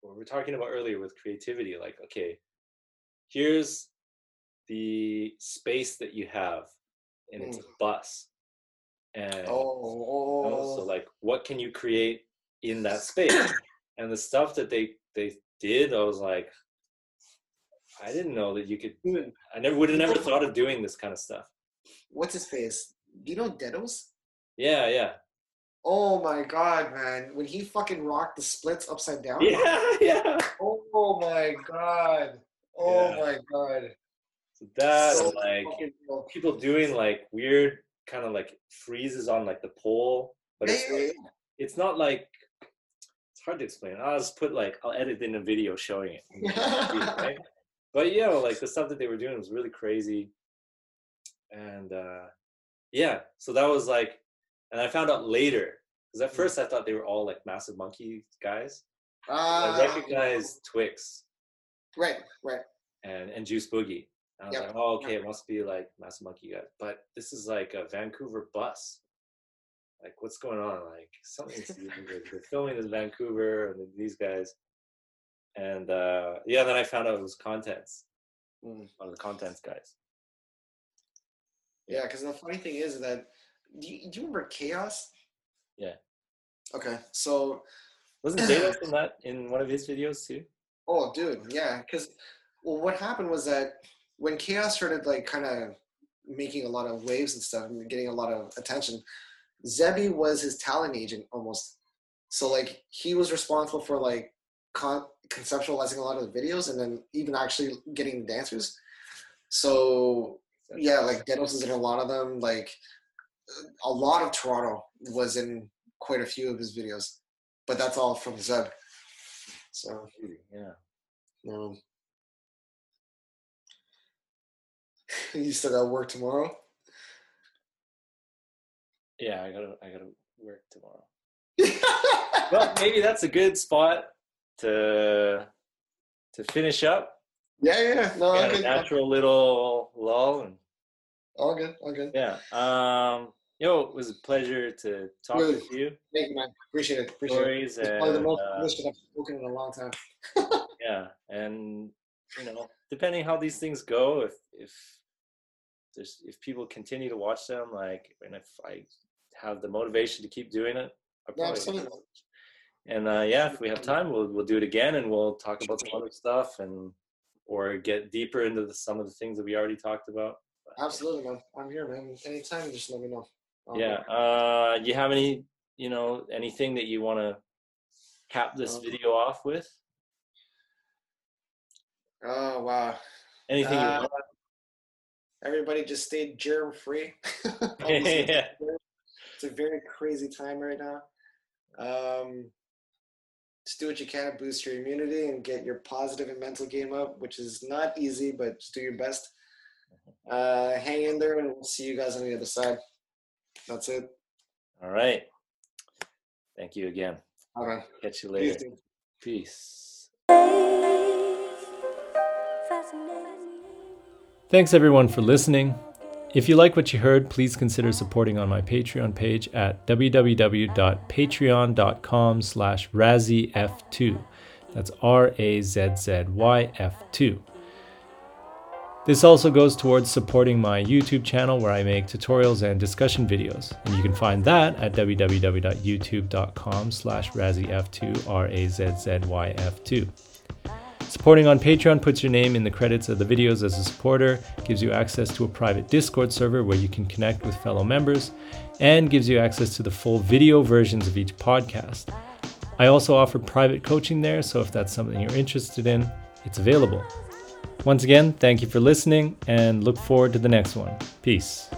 what we were talking about earlier with creativity. Like, okay, here's the space that you have and it's a mm. bus and oh, you know, so like what can you create in that space? And the stuff that they they did i was like i didn't know that you could i never would have never thought of doing this kind of stuff. What's his face? Do you know dedos? Yeah yeah oh my god man when he fucking rocked the splits upside down yeah yeah oh my god oh yeah. my god so that so like people doing like weird kind of like freezes on like the pole, but yeah, it's, yeah. it's not like it's hard to explain. I'll just put like I'll edit in a video showing it. right? But you know, like the stuff that they were doing was really crazy. And uh yeah, so that was like and I found out later because at mm. first I thought they were all like massive monkey guys. Uh, I recognized Twix. Right, right. And and Juice Boogie. I was yep. like, oh, okay, it must be like Massive Monkey guys. But this is like a Vancouver bus. Like, what's going on? Like, something's they're filming in Vancouver and these guys. And uh, yeah, then I found out it was Contents, mm. one of the Contents guys. Yeah, because the funny thing is that do you, do you remember Chaos? Yeah. Okay, so wasn't Davis in that in one of his videos too? Oh, dude, yeah. Because well, what happened was that when chaos started like kind of making a lot of waves and stuff and getting a lot of attention zebi was his talent agent almost so like he was responsible for like con- conceptualizing a lot of the videos and then even actually getting the dancers so yeah like denos is in a lot of them like a lot of toronto was in quite a few of his videos but that's all from zeb so yeah um, you still got work tomorrow. Yeah, I gotta I gotta work tomorrow. well, maybe that's a good spot to to finish up. Yeah, yeah, no, a natural little lull and all good, all good. Yeah. Um, yo, it was a pleasure to talk really, with you. Thank you, man. Appreciate it. Appreciate Stories it. It's probably the most uh, I've spoken in a long time. yeah, and you know, depending how these things go, if if there's if people continue to watch them, like, and if I have the motivation to keep doing it, I probably. Yeah, absolutely. And uh, yeah, if we have time, we'll we'll do it again, and we'll talk about some other stuff, and or get deeper into the, some of the things that we already talked about. Absolutely, man. I'm here, man. Anytime, just let me know. I'll yeah. Uh, you have any, you know, anything that you want to cap this um, video off with? Oh wow. Anything uh, everybody just stayed germ free. yeah. It's a very crazy time right now. Um, just do what you can to boost your immunity and get your positive and mental game up, which is not easy, but just do your best. Uh, hang in there, and we'll see you guys on the other side. That's it. All right. Thank you again. All right. Catch you later. Peace. Thanks everyone for listening. If you like what you heard, please consider supporting on my Patreon page at www.patreon.com slash razzyf2. That's R-A-Z-Z-Y-F2. This also goes towards supporting my YouTube channel where I make tutorials and discussion videos. And you can find that at www.youtube.com slash razzyf2, R-A-Z-Z-Y-F2. Supporting on Patreon puts your name in the credits of the videos as a supporter, gives you access to a private Discord server where you can connect with fellow members, and gives you access to the full video versions of each podcast. I also offer private coaching there, so if that's something you're interested in, it's available. Once again, thank you for listening and look forward to the next one. Peace.